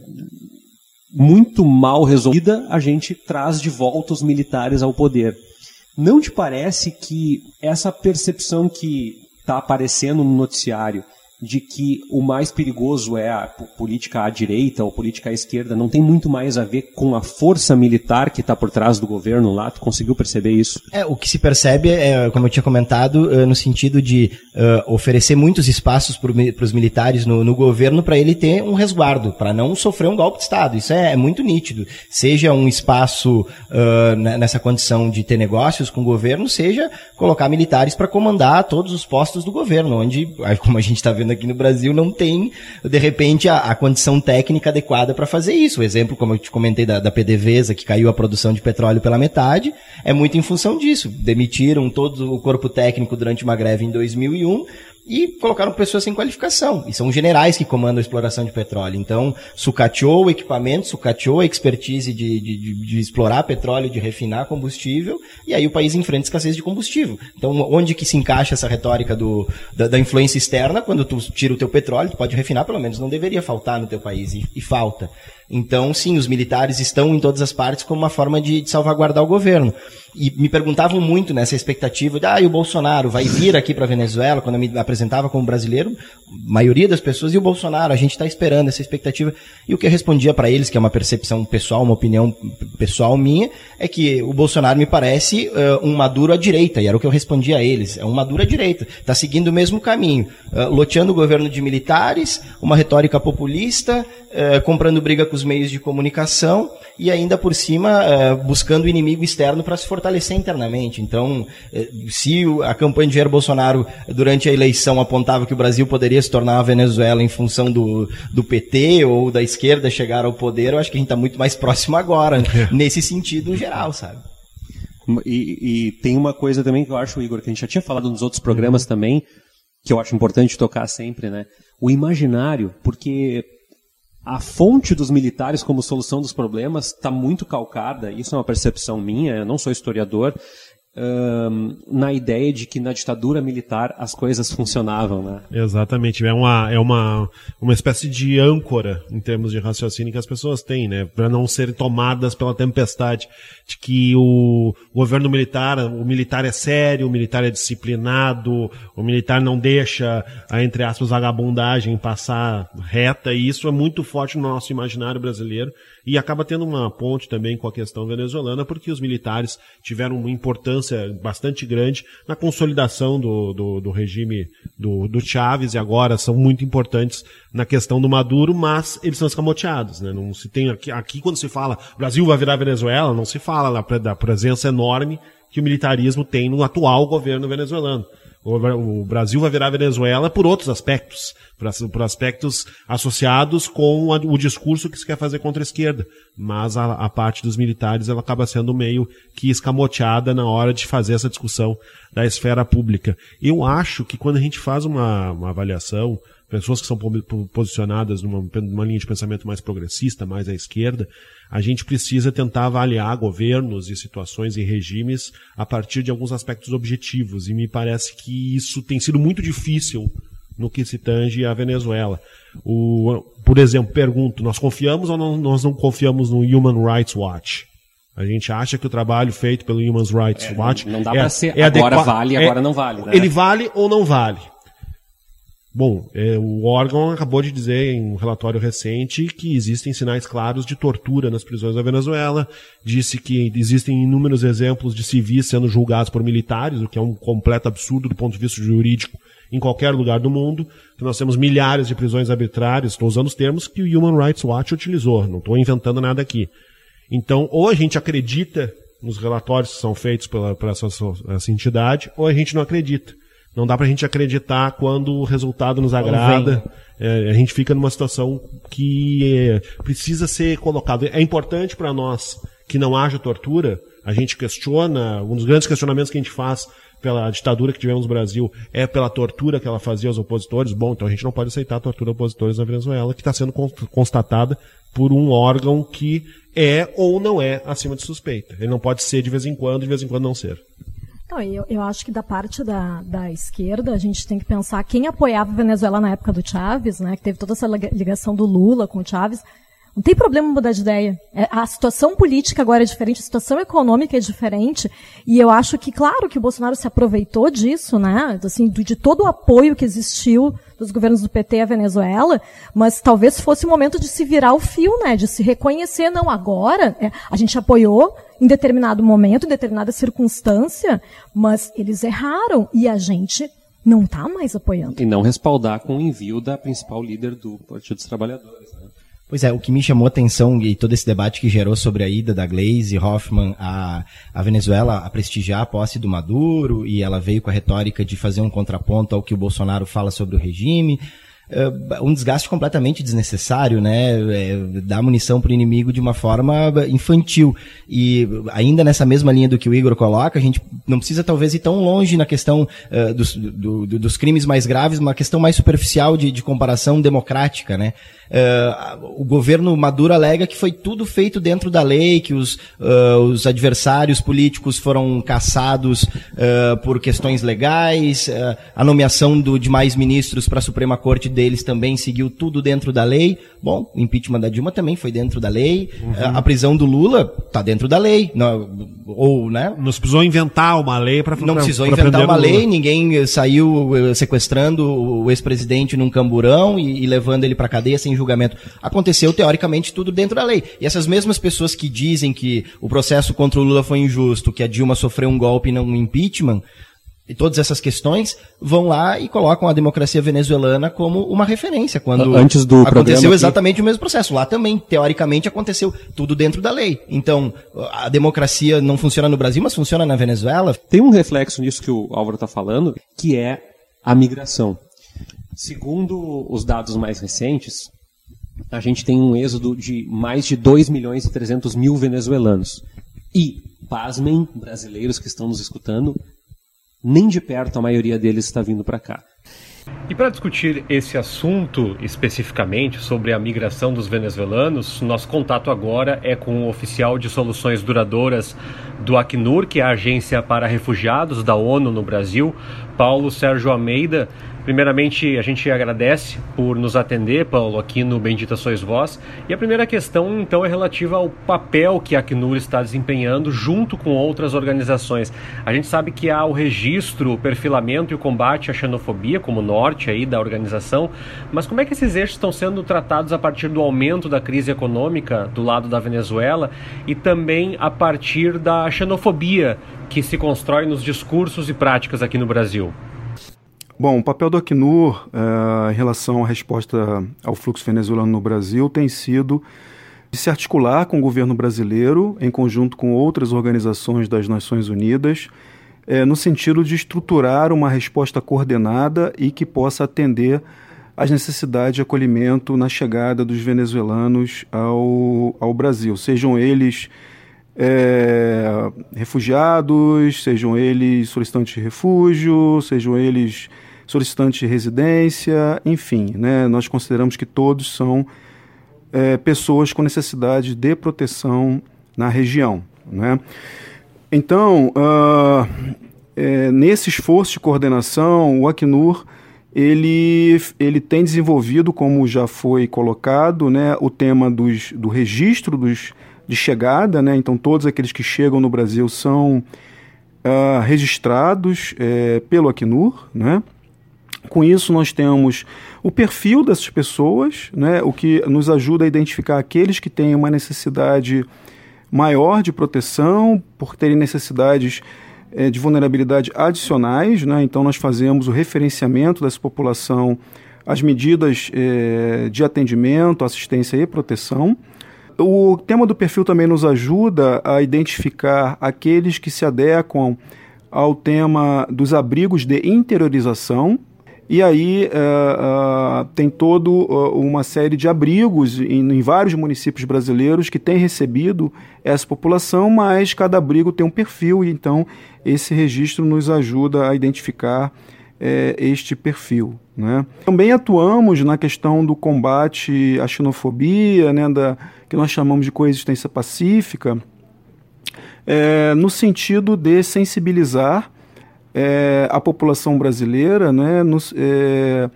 muito mal resolvida, a gente traz de volta os militares ao poder. Não te parece que essa percepção que está aparecendo no noticiário de que o mais perigoso é a política à direita ou política à esquerda, não tem muito mais a ver com a força militar que está por trás do governo lá? Tu conseguiu perceber isso? É, o que se percebe, é, como eu tinha comentado, é, no sentido de uh, oferecer muitos espaços para os militares no, no governo para ele ter um resguardo, para não sofrer um golpe de Estado. Isso é, é muito nítido. Seja um espaço nessa condição de ter negócios com o governo, seja colocar militares para comandar todos os postos do governo, onde, como a gente está vendo aqui no Brasil não tem, de repente, a, a condição técnica adequada para fazer isso. O exemplo, como eu te comentei, da, da PDVSA, que caiu a produção de petróleo pela metade, é muito em função disso. Demitiram todo o corpo técnico durante uma greve em 2001, e colocaram pessoas sem qualificação. E são generais que comandam a exploração de petróleo. Então, sucateou o equipamento, sucateou a expertise de, de, de, explorar petróleo, de refinar combustível, e aí o país enfrenta escassez de combustível. Então, onde que se encaixa essa retórica do, da, da influência externa? Quando tu tira o teu petróleo, tu pode refinar, pelo menos não deveria faltar no teu país, e, e falta. Então, sim, os militares estão em todas as partes como uma forma de, de, salvaguardar o governo. E me perguntavam muito nessa expectativa de, ah, e o Bolsonaro vai vir aqui para Venezuela, quando eu me apresentava como brasileiro, maioria das pessoas, e o Bolsonaro, a gente está esperando essa expectativa. E o que eu respondia para eles, que é uma percepção pessoal, uma opinião pessoal minha, é que o Bolsonaro me parece uh, um Maduro à direita, e era o que eu respondia a eles, é um Maduro à direita, está seguindo o mesmo caminho, uh, loteando o governo de militares, uma retórica populista, uh, comprando briga com os meios de comunicação e ainda por cima uh, buscando o inimigo externo para se fortalecer internamente. Então, uh, se a campanha de Jair Bolsonaro durante a eleição apontava que o Brasil poderia se tornar a Venezuela em função do, do PT ou da esquerda chegar ao poder, eu acho que a gente está muito mais próximo agora, é. nesse sentido geral, sabe? E, e, tem uma coisa também que eu acho, Igor, que a gente já tinha falado nos outros programas também, que eu acho importante tocar sempre, né? O imaginário, porque a fonte dos militares como solução dos problemas está muito calcada, isso é uma percepção minha, eu não sou historiador, um, na ideia de que na ditadura militar as coisas funcionavam, né? Exatamente, é uma, é uma, uma espécie de âncora em termos de raciocínio que as pessoas têm, né? Para não serem tomadas pela tempestade de que o governo militar, o militar é sério, o militar é disciplinado, o militar não deixa a, entre aspas, vagabundagem passar reta, e isso é muito forte no nosso imaginário brasileiro e acaba tendo uma ponte também com a questão venezuelana, porque os militares tiveram uma importância bastante grande na consolidação do, do, do regime do, do Chávez e agora são muito importantes na questão do Maduro, mas eles são escamoteados, né? Não se tem aqui, aqui quando se fala Brasil vai virar Venezuela, não se fala da presença enorme que o militarismo tem no atual governo venezuelano. O Brasil vai virar Venezuela por outros aspectos, por aspectos associados com o discurso que se quer fazer contra a esquerda. Mas a, a parte dos militares ela acaba sendo meio que escamoteada na hora de fazer essa discussão da esfera pública. Eu acho que quando a gente faz uma, uma avaliação, pessoas que são posicionadas numa, numa linha de pensamento mais progressista, mais à esquerda, a gente precisa tentar avaliar governos e situações e regimes a partir de alguns aspectos objetivos. E me parece que isso tem sido muito difícil no que se tange à Venezuela. O, por exemplo, pergunto, nós confiamos ou não, nós não confiamos no Human Rights Watch? A gente acha que o trabalho feito pelo Human Rights é, Watch não, dá é, para ser é agora vale, agora é, não vale. Né? Ele vale ou não vale? Bom, é, o órgão acabou de dizer em um relatório recente que existem sinais claros de tortura nas prisões da Venezuela. Disse que existem inúmeros exemplos de civis sendo julgados por militares, o que é um completo absurdo do ponto de vista jurídico em qualquer lugar do mundo. Que nós temos milhares de prisões arbitrárias. Estou usando os termos que o Human Rights Watch utilizou. Não estou inventando nada aqui. Então, ou a gente acredita nos relatórios que são feitos pela, por essa, essa entidade, ou a gente não acredita. Não dá para a gente acreditar quando o resultado nos agrada. É, a gente fica numa situação que é, precisa ser colocado. É importante para nós que não haja tortura. A gente questiona, um dos grandes questionamentos que a gente faz pela ditadura que tivemos no Brasil é pela tortura que ela fazia aos opositores. Bom, então a gente não pode aceitar a tortura aos opositores na Venezuela, que está sendo constatada por um órgão que é ou não é acima de suspeita. Ele não pode ser de vez em quando, de vez em quando não ser. Não, eu, eu acho que da parte da, da esquerda, a gente tem que pensar quem apoiava a Venezuela na época do Chávez, né, que teve toda essa ligação do Lula com o Chávez. Não tem problema mudar de ideia. É, a situação política agora é diferente, a situação econômica é diferente. E eu acho que, claro, que o Bolsonaro se aproveitou disso, né? Assim, de todo o apoio que existiu dos governos do PT à Venezuela, mas talvez fosse o momento de se virar o fio, né? De se reconhecer, não, agora é, a gente apoiou em determinado momento, em determinada circunstância, mas eles erraram e a gente não está mais apoiando. E não respaldar com o envio da principal líder do Partido dos Trabalhadores. Né? Pois é, o que me chamou a atenção e todo esse debate que gerou sobre a ida da Glaze Hoffman à, à Venezuela a prestigiar a posse do Maduro, e ela veio com a retórica de fazer um contraponto ao que o Bolsonaro fala sobre o regime, um desgaste completamente desnecessário, né? É, munição para o inimigo de uma forma infantil. E ainda nessa mesma linha do que o Igor coloca, a gente não precisa talvez ir tão longe na questão uh, dos, do, do, dos crimes mais graves, uma questão mais superficial de, de comparação democrática, né? Uh, o governo Maduro alega que foi tudo feito dentro da lei, que os, uh, os adversários políticos foram caçados uh, por questões legais, a nomeação do, de mais ministros para a Suprema Corte deles também seguiu tudo dentro da lei. Bom, o impeachment da Dilma também foi dentro da lei. Uhum. A prisão do Lula está dentro da lei. Não, ou, né? Não precisou inventar uma lei para Não precisou pra inventar uma lei, ninguém saiu sequestrando o ex-presidente num camburão e, e levando ele para cadeia sem julgamento. Aconteceu, teoricamente, tudo dentro da lei. E essas mesmas pessoas que dizem que o processo contra o Lula foi injusto, que a Dilma sofreu um golpe e não um impeachment, e todas essas questões vão lá e colocam a democracia venezuelana como uma referência quando Antes do aconteceu exatamente o mesmo processo. Lá também teoricamente aconteceu tudo dentro da lei. Então a democracia não funciona no Brasil mas funciona na Venezuela. Tem um reflexo nisso que o Álvaro está falando que é a migração. Segundo os dados mais recentes a gente tem um êxodo de mais de 2 milhões e 300 mil venezuelanos. E, pasmem, brasileiros que estão nos escutando, nem de perto a maioria deles está vindo para cá. E para discutir esse assunto especificamente sobre a migração dos venezuelanos, nosso contato agora é com o oficial de soluções duradouras do Acnur, que é a agência para refugiados da ONU no Brasil, Paulo Sérgio Almeida. Primeiramente, a gente agradece por nos atender, Paulo, aqui no Bendita Sois Vós. E a primeira questão, então, é relativa ao papel que a Acnur está desempenhando junto com outras organizações. A gente sabe que há o registro, o perfilamento e o combate à xenofobia como norte aí da organização, mas como é que esses eixos estão sendo tratados a partir do aumento da crise econômica do lado da Venezuela e também a partir da xenofobia que se constrói nos discursos e práticas aqui no Brasil? Bom, o papel do Acnur uh, em relação à resposta ao fluxo venezuelano no Brasil tem sido de se articular com o governo brasileiro, em conjunto com outras organizações das Nações Unidas, eh, no sentido de estruturar uma resposta coordenada e que possa atender às necessidades de acolhimento na chegada dos venezuelanos ao, ao Brasil, sejam eles é, refugiados, sejam eles solicitantes de refúgio, sejam eles solicitantes de residência, enfim, né, nós consideramos que todos são é, pessoas com necessidade de proteção na região. Né? Então, uh, é, nesse esforço de coordenação, o Acnur ele, ele tem desenvolvido, como já foi colocado, né, o tema dos, do registro dos de chegada, né? Então todos aqueles que chegam no Brasil são uh, registrados é, pelo Acnur, né? Com isso, nós temos o perfil dessas pessoas, né, o que nos ajuda a identificar aqueles que têm uma necessidade maior de proteção, por terem necessidades é, de vulnerabilidade adicionais. Né, então, nós fazemos o referenciamento dessa população, as medidas é, de atendimento, assistência e proteção. O tema do perfil também nos ajuda a identificar aqueles que se adequam ao tema dos abrigos de interiorização, e aí uh, uh, tem toda uh, uma série de abrigos em, em, vários municípios brasileiros que têm recebido essa população, mas cada abrigo tem um perfil, e então esse registro nos ajuda a identificar eh, este perfil. Né? Também atuamos na questão do combate à xenofobia, né, da, que nós chamamos de coexistência pacífica, eh, no sentido de sensibilizar é, a população brasileira né, é,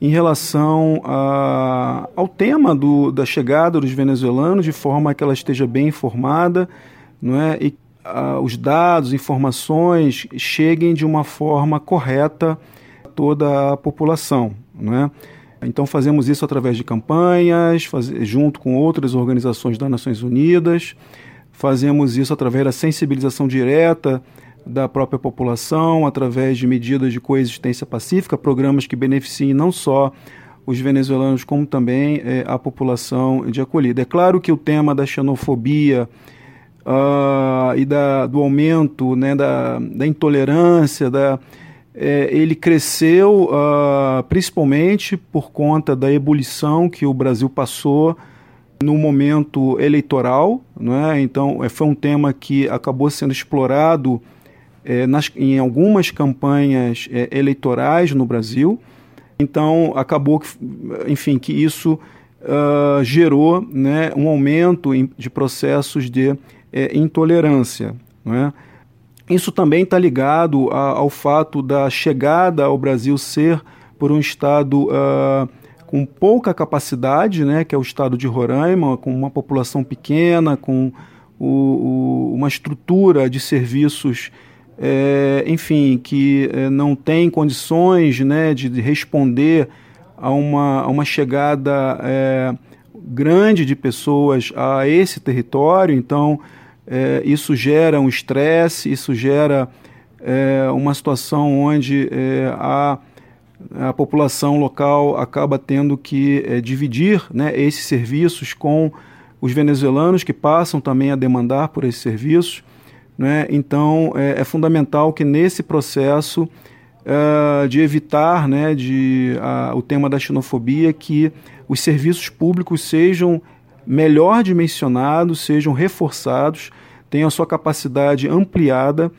em relação a, ao tema do, da chegada dos venezuelanos, de forma que ela esteja bem informada não é, e os dados, informações cheguem de uma forma correta a toda a população. Não é? Então fazemos isso através de campanhas, faz, junto com outras organizações das Nações Unidas, fazemos isso através da sensibilização direta da própria população, através de medidas de coexistência pacífica, programas que beneficiem não só os venezuelanos, como também é, a população de acolhida. É claro que o tema da xenofobia uh, e da, do aumento né, da, da intolerância, da, é, ele cresceu uh, principalmente por conta da ebulição que o Brasil passou no momento eleitoral, não é? Então, é, foi um tema que acabou sendo explorado é, nas, em algumas campanhas é, eleitorais no Brasil. Então, acabou, que, enfim, que isso uh, gerou né, um aumento de processos de é, intolerância. Né? Isso também está ligado a, ao fato da chegada ao Brasil ser por um Estado uh, com pouca capacidade, né, que é o Estado de Roraima, com uma população pequena, com o, o, uma estrutura de serviços é, enfim, que é, não tem condições né, de, de responder a uma, a uma chegada é, grande de pessoas a esse território, então é, isso gera um estresse, isso gera é, uma situação onde é, a, a população local acaba tendo que dividir né, esses serviços com os venezuelanos que passam também a demandar por esses serviços. Né? Então, é, é, fundamental que nesse processo uh, de evitar né, de, uh, o tema da xenofobia, que os serviços públicos sejam melhor dimensionados, sejam reforçados, tenham a sua capacidade ampliada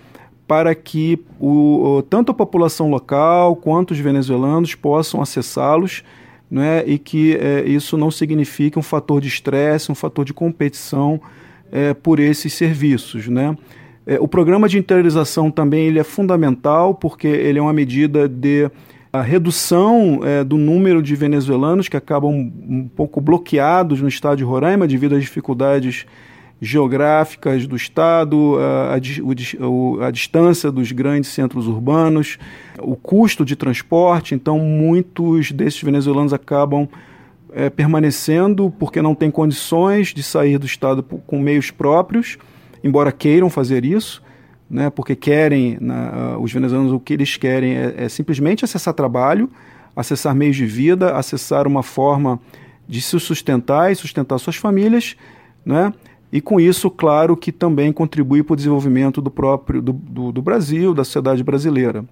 para que o, tanto a população local quanto os venezuelanos possam acessá-los né, e que é, isso não signifique um fator de estresse, um fator de competição é, por esses serviços. Né? É, o programa de interiorização também ele é fundamental porque ele é uma medida de a redução é, do número de venezuelanos que acabam um pouco bloqueados no estado de Roraima devido às dificuldades geográficas do estado, a, a, a, distância dos grandes centros urbanos, o custo de transporte. Então, muitos desses venezuelanos acabam é, permanecendo porque não têm condições de sair do estado com meios próprios embora queiram fazer isso, né, porque querem, na, os venezuelanos, o que eles querem é, é, simplesmente acessar trabalho, acessar meios de vida, acessar uma forma de se sustentar e sustentar suas famílias, né, e com isso, claro, que também contribui para o desenvolvimento do próprio do, do, do Brasil, da sociedade brasileira.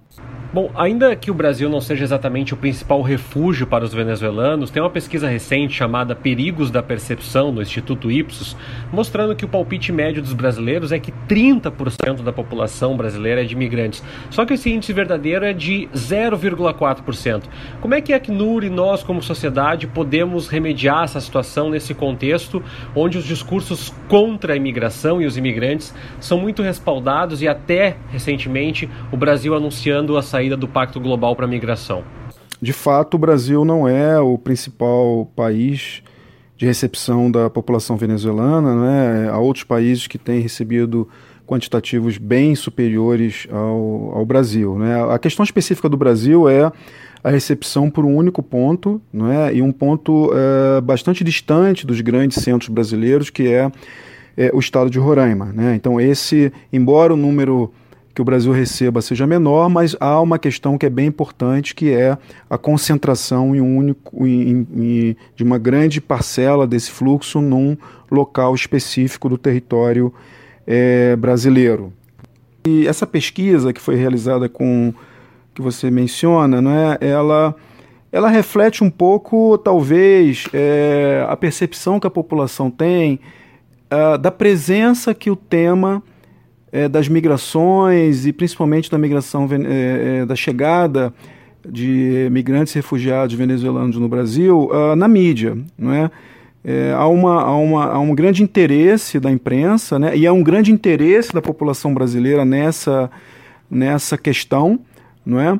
Bom, ainda que o Brasil não seja exatamente o principal refúgio para os venezuelanos, tem uma pesquisa recente chamada Perigos da Percepção, do Instituto Ipsos, mostrando que o palpite médio dos brasileiros é que 30% da população brasileira é de imigrantes. Só que esse índice verdadeiro é de 0,4%. Como é que a Acnur e nós, como sociedade, podemos remediar essa situação nesse contexto onde os discursos contra a imigração e os imigrantes são muito respaldados e até recentemente o Brasil anunciando a saída saída do Pacto Global para a Migração? De fato, o Brasil não é o principal país de recepção da população venezuelana, né? há outros países que têm recebido quantitativos bem superiores ao, ao Brasil. Né? A questão específica do Brasil é a recepção por um único ponto, não é? e um ponto é, bastante distante dos grandes centros brasileiros, que é, é o estado de Roraima. Né? Então, esse, embora o número que o Brasil receba seja menor, mas há uma questão que é bem importante, que é a concentração em um único, em, em, de uma grande parcela desse fluxo num local específico do território é, brasileiro. E essa pesquisa que foi realizada com que você menciona, né, ela, ela reflete um pouco, talvez, é, a percepção que a população tem uh, da presença que o tema é, das migrações e principalmente da migração é, é, da chegada de migrantes e refugiados venezuelanos no Brasil uh, na mídia, não é? É, há, uma, há, uma, há um grande interesse da imprensa né, e há um grande interesse da população brasileira nessa, nessa questão, não é?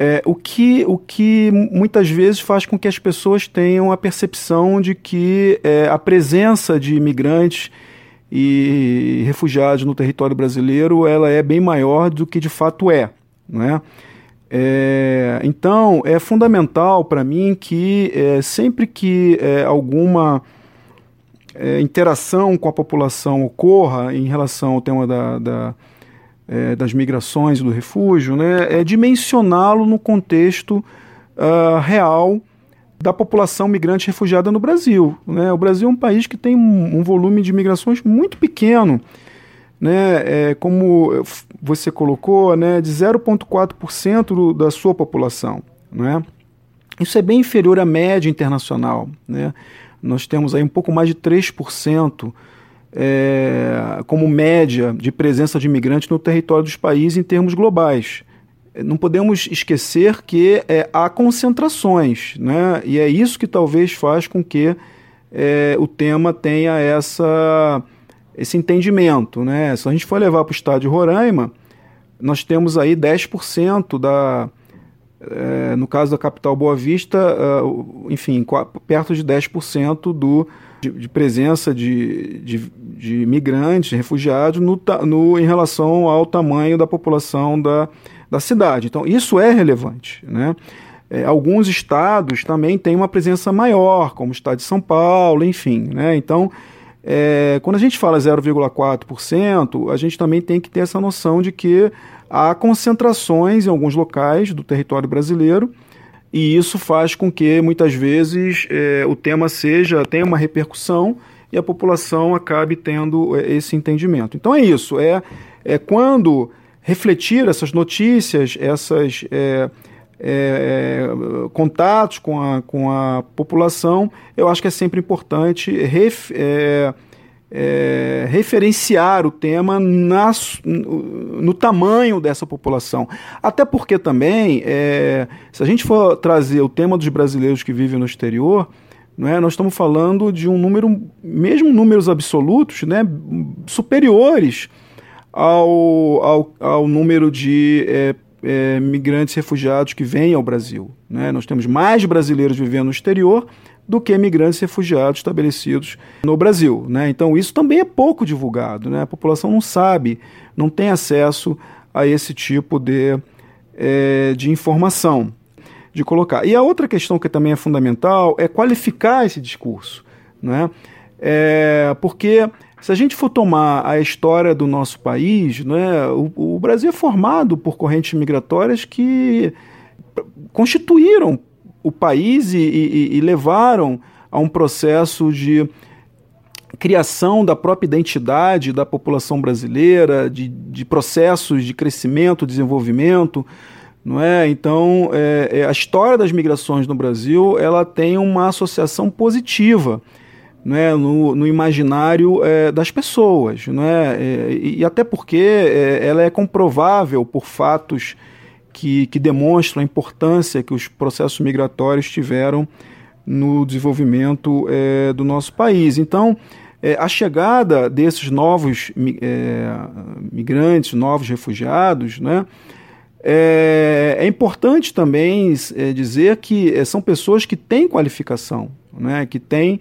É, o, que, o que muitas vezes faz com que as pessoas tenham a percepção de que é, a presença de imigrantes e refugiados no território brasileiro ela é bem maior do que de fato é. Não é? É, então, é fundamental para mim que é, sempre que é, alguma é, interação com a população ocorra em relação ao tema da, da é, das migrações e do refúgio, né, é dimensioná-lo no contexto uh, real da população migrante refugiada no Brasil. Né? O Brasil é um país que tem um, um volume de migrações muito pequeno né, é, como você colocou, né, de 0,4% da sua população. Né? Isso é bem inferior à média internacional. Né? Nós temos aí um pouco mais de 3% é, como média de presença de imigrantes no território dos países em termos globais. Não podemos esquecer que é, há concentrações, né? e é isso que talvez faz com que é, o tema tenha essa esse entendimento. Né? Se a gente for levar para o estado de Roraima, nós temos aí 10% da. É, no caso da capital Boa Vista, uh, enfim, perto de 10% do, de, de, presença de, de, de migrantes, refugiados, no, no, em relação ao tamanho da população da, da cidade. Então, isso é relevante. Né? É, alguns estados também têm uma presença maior, como o estado de São Paulo, enfim. Né? Então, é, quando a gente fala 0,4%, a gente também tem que ter essa noção de que há concentrações em alguns locais do território brasileiro e isso faz com que muitas vezes é, o tema seja tenha uma repercussão e a população acabe tendo é, esse entendimento. Então é isso, é, é quando refletir essas notícias, essas é, é, é, contatos com a, com a população, eu acho que é sempre importante ref, é, é, referenciar o tema no, no, tamanho dessa população. Até porque também, é, se a gente for trazer o tema dos brasileiros que vivem no exterior, é, nós estamos falando de um número, mesmo números absolutos, né, superiores ao, ao, ao número de é, é, migrantes refugiados que vêm ao Brasil. Né? Nós temos mais brasileiros vivendo no exterior do que migrantes refugiados estabelecidos no Brasil. Né? Então, isso também é pouco divulgado. Né? A população não sabe, não tem acesso a esse tipo de, é, de informação de colocar. E a outra questão que também é fundamental é qualificar esse discurso. Né? É, porque se a gente for tomar a história do nosso país, né, o, o Brasil é formado por correntes migratórias que constituíram o país e, e, e levaram a um processo de criação da própria identidade da população brasileira, de, de processos de crescimento, desenvolvimento, não é? Então, é, é, a história das migrações no Brasil ela tem uma associação positiva né, no, no imaginário é, das pessoas. Né, é, e, e, até porque é, ela é comprovável por fatos que, que demonstram a importância que os processos migratórios tiveram no desenvolvimento é, do nosso país. Então, é, a chegada desses novos é, migrantes, novos refugiados, né, é, é, importante também é, dizer que é, são pessoas que têm qualificação, né, que têm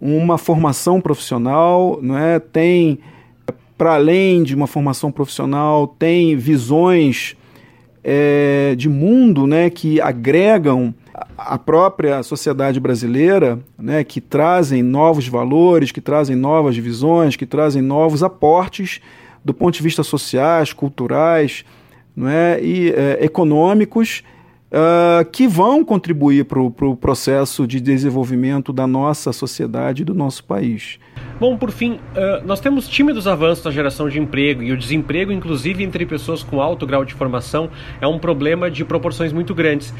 uma formação profissional, não é? tem, para além de uma formação profissional, tem visões é, de mundo né, que agregam a própria sociedade brasileira, né, que trazem novos valores, que trazem novas visões, que trazem novos aportes do ponto de vista sociais, culturais não é, e é, econômicos uh, que vão contribuir para o pro processo de desenvolvimento da nossa sociedade e do nosso país. Bom, por fim, uh, nós temos tímidos avanços na geração de emprego e o desemprego, inclusive entre pessoas com alto grau de formação, é um problema de proporções muito grandes.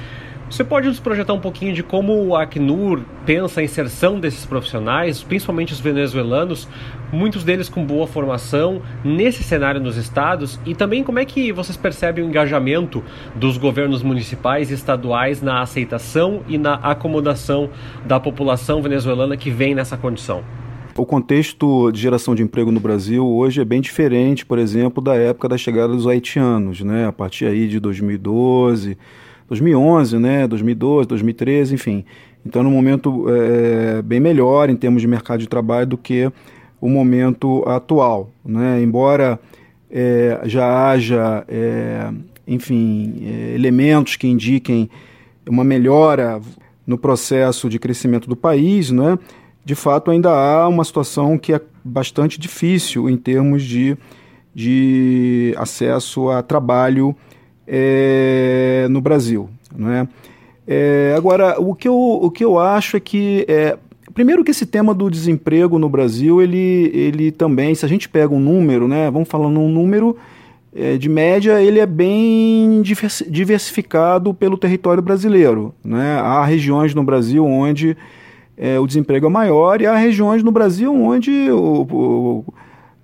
Você pode nos projetar um pouquinho de como o Acnur pensa a inserção desses profissionais, principalmente os venezuelanos, muitos deles com boa formação, nesse cenário nos estados, e também como é que vocês percebem o engajamento dos governos municipais e estaduais na aceitação e na acomodação da população venezuelana que vem nessa condição? O contexto de geração de emprego no Brasil hoje é bem diferente, por exemplo, da época da chegada dos haitianos, né? A partir aí de 2012, 2011, né, 2012, 2013, enfim. Então, no momento é, bem melhor em termos de mercado de trabalho do que o momento atual. Né? Embora é, já haja, é, enfim, é, elementos que indiquem uma melhora no processo de crescimento do país, né? de fato ainda há uma situação que é bastante difícil em termos de, de acesso a trabalho é, no Brasil. Né? É, agora, o que, eu, o que eu acho é que, é, primeiro que esse tema do desemprego no Brasil, ele, ele também, se a gente pega um número, né, vamos falando um número é, de média, ele é bem diversificado pelo território brasileiro. Né? Há regiões no Brasil onde é, o desemprego é maior e há regiões no Brasil onde o, o,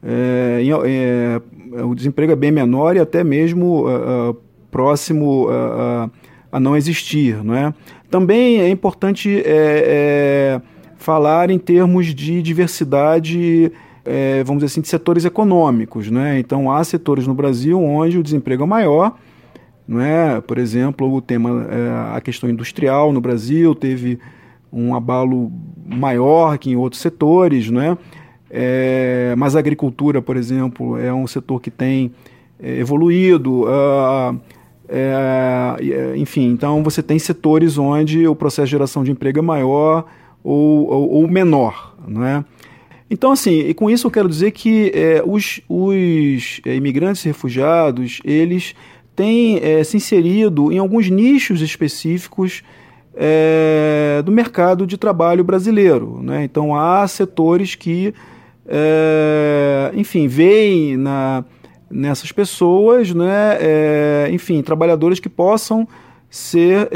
é, é, o desemprego é bem menor e até mesmo uh, próximo a, a, não existir. Não é? Também é importante é, é, falar em termos de diversidade, é, vamos dizer assim, de setores econômicos. Né? Então, há setores no Brasil onde o desemprego é maior, não é? Por exemplo, o tema, é, a questão industrial no Brasil teve um abalo maior que em outros setores, não é? mas a agricultura, por exemplo, é um setor que tem é, evoluído. Uh, é, enfim, então você tem setores onde o processo de geração de emprego é maior ou, ou, ou menor, não é? Então, assim, e com isso eu quero dizer que é, os, os é, imigrantes refugiados, eles têm é, se inserido em alguns nichos específicos é, do mercado de trabalho brasileiro. Né? Então, há setores que, é, enfim, veem na, nessas pessoas, né, é, enfim, trabalhadores que possam ser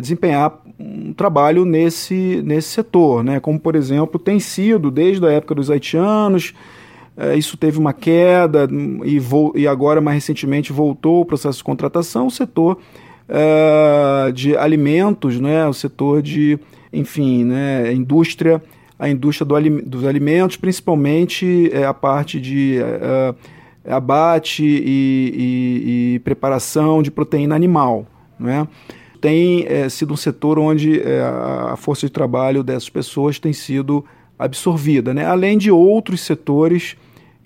desempenhar um trabalho nesse, nesse setor, né, como por exemplo tem sido desde a época dos haitianos, é, isso teve uma queda e, vo, e agora mais recentemente voltou o processo de contratação, o setor é, de alimentos, né, o setor de, enfim, né, indústria, a indústria do, dos alimentos, principalmente é, a parte de abate e, e, e preparação de proteína animal. Né? Tem é, sido um setor onde é, a força de trabalho dessas pessoas tem sido absorvida, né? além de outros setores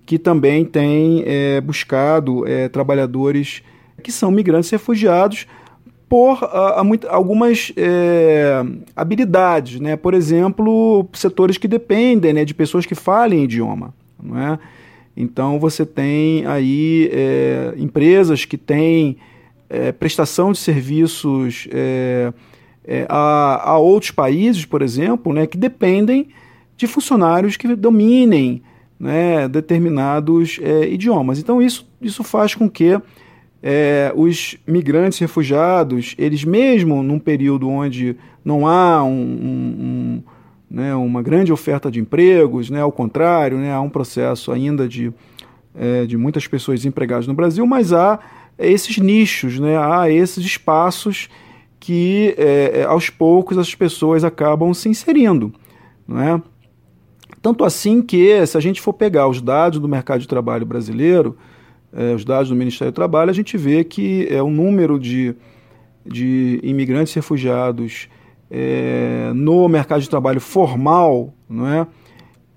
que também têm é, buscado trabalhadores que são migrantes refugiados por a, a muito, algumas habilidades, né? por exemplo, setores que dependem né, de pessoas que falem idioma. Não é? Então você tem aí empresas que têm é, prestação de serviços é, é, a, a, outros países, por exemplo, né, que dependem de funcionários que dominem né, determinados é, idiomas. Então isso, isso faz com que é, os migrantes refugiados, eles mesmo num período onde não há um, um, um né, uma grande oferta de empregos, né, ao contrário, né, há um processo ainda de, é, de muitas pessoas desempregadas no Brasil, mas há esses nichos, né, há esses espaços que é, é aos poucos as pessoas acabam se inserindo. Não Tanto assim que, se a gente for pegar os dados do mercado de trabalho brasileiro, é, os dados do Ministério do Trabalho, a gente vê que é o número de, de imigrantes refugiados é, no mercado de trabalho formal, não é?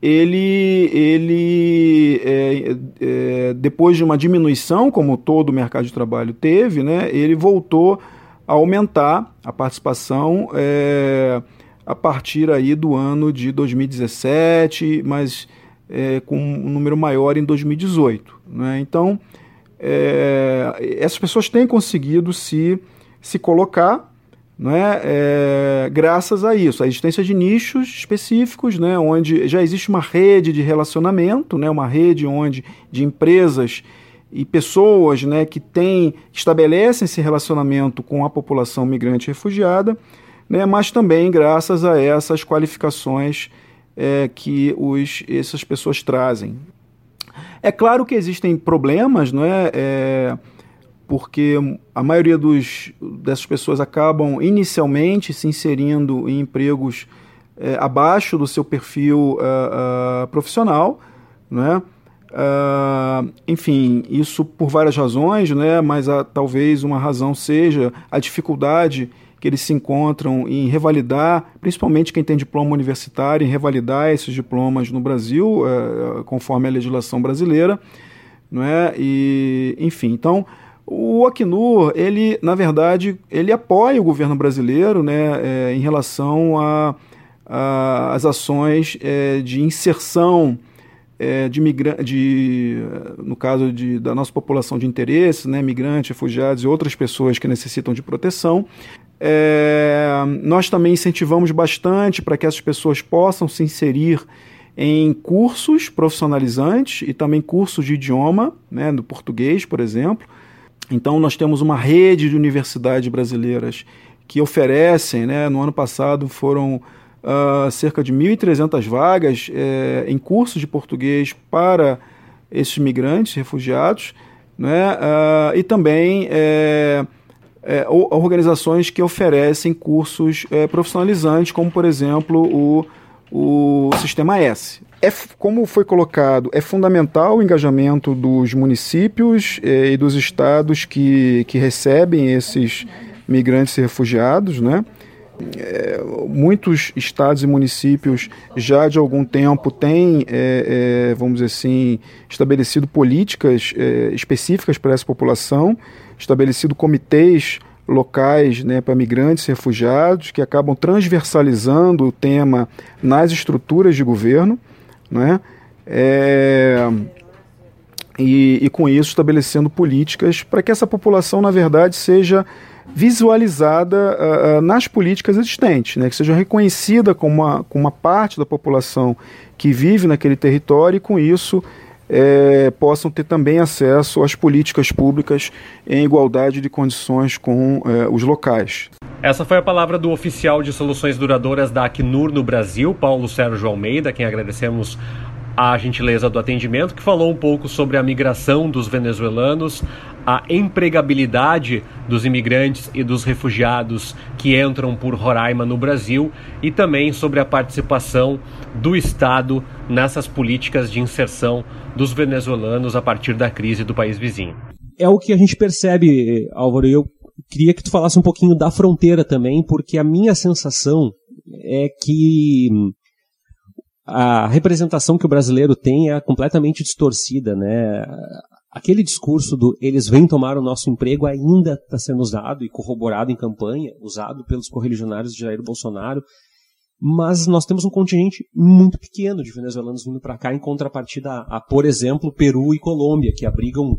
Ele, ele é, é, depois de uma diminuição, como todo o mercado de trabalho teve, né, ele voltou a aumentar a participação é, a partir aí do ano de 2017, mas é, com um número maior em 2018. Né? Então, é, essas pessoas têm conseguido se, se colocar né, é, graças a isso, a existência de nichos específicos, né, onde já existe uma rede de relacionamento, né, uma rede onde de empresas e pessoas né, que têm, estabelecem esse relacionamento com a população migrante e refugiada, né, mas também graças a essas qualificações é, que os, essas pessoas trazem. É claro que existem problemas, não é? é porque a maioria dos, dessas pessoas acabam inicialmente se inserindo em empregos é, abaixo do seu perfil uh, uh, profissional, né? Uh, enfim, isso por várias razões, né? mas a, talvez uma razão seja a dificuldade que eles se encontram em revalidar, principalmente quem tem diploma universitário, em revalidar esses diplomas no Brasil, conforme a legislação brasileira. Não é? e, enfim, então o Acnur, ele, na verdade, ele apoia o governo brasileiro né, é, em relação às ações é, de inserção é, de de, no caso de, da nossa população de interesse, né, migrantes, refugiados e outras pessoas que necessitam de proteção. É, nós também incentivamos bastante para que essas pessoas possam se inserir em cursos profissionalizantes e também cursos de idioma, né, do português, por exemplo. Então, nós temos uma rede de universidades brasileiras que oferecem, né, no ano passado foram uh, cerca de 1.300 vagas é, em cursos de português para esses migrantes, refugiados, né, uh, e também é, é, organizações que oferecem cursos profissionalizantes, como, por exemplo, o, o Sistema S é, como foi colocado, é fundamental o engajamento dos municípios eh, e dos estados que, que recebem esses migrantes e refugiados, né? É, muitos estados e municípios já de algum tempo têm, é, é, vamos dizer assim, estabelecido políticas específicas para essa população, estabelecido comitês locais né, para migrantes e refugiados que acabam transversalizando o tema nas estruturas de governo né? É, e, e, com isso estabelecendo políticas para que essa população, na verdade, seja visualizada uh, uh, nas políticas existentes, né? que seja reconhecida como uma, como uma parte da população que vive naquele território e, com isso, é, possam ter também acesso às políticas públicas em igualdade de condições com é, os locais. Essa foi a palavra do oficial de soluções duradouras da Acnur no Brasil, Paulo Sérgio Almeida, quem agradecemos a gentileza do atendimento, que falou um pouco sobre a migração dos venezuelanos, a empregabilidade dos imigrantes e dos refugiados que entram por Roraima no Brasil e também sobre a participação do Estado nessas políticas de inserção dos venezuelanos a partir da crise do país vizinho. É o que a gente percebe, Álvaro, eu queria que tu falasse um pouquinho da fronteira também, porque a minha sensação é que a representação que o brasileiro tem é completamente distorcida, né? Aquele discurso do eles vêm tomar o nosso emprego ainda está sendo usado e corroborado em campanha, usado pelos correligionários de Jair Bolsonaro, mas nós temos um contingente muito pequeno de venezuelanos vindo para cá em contrapartida a, a, por exemplo, Peru e Colômbia, que abrigam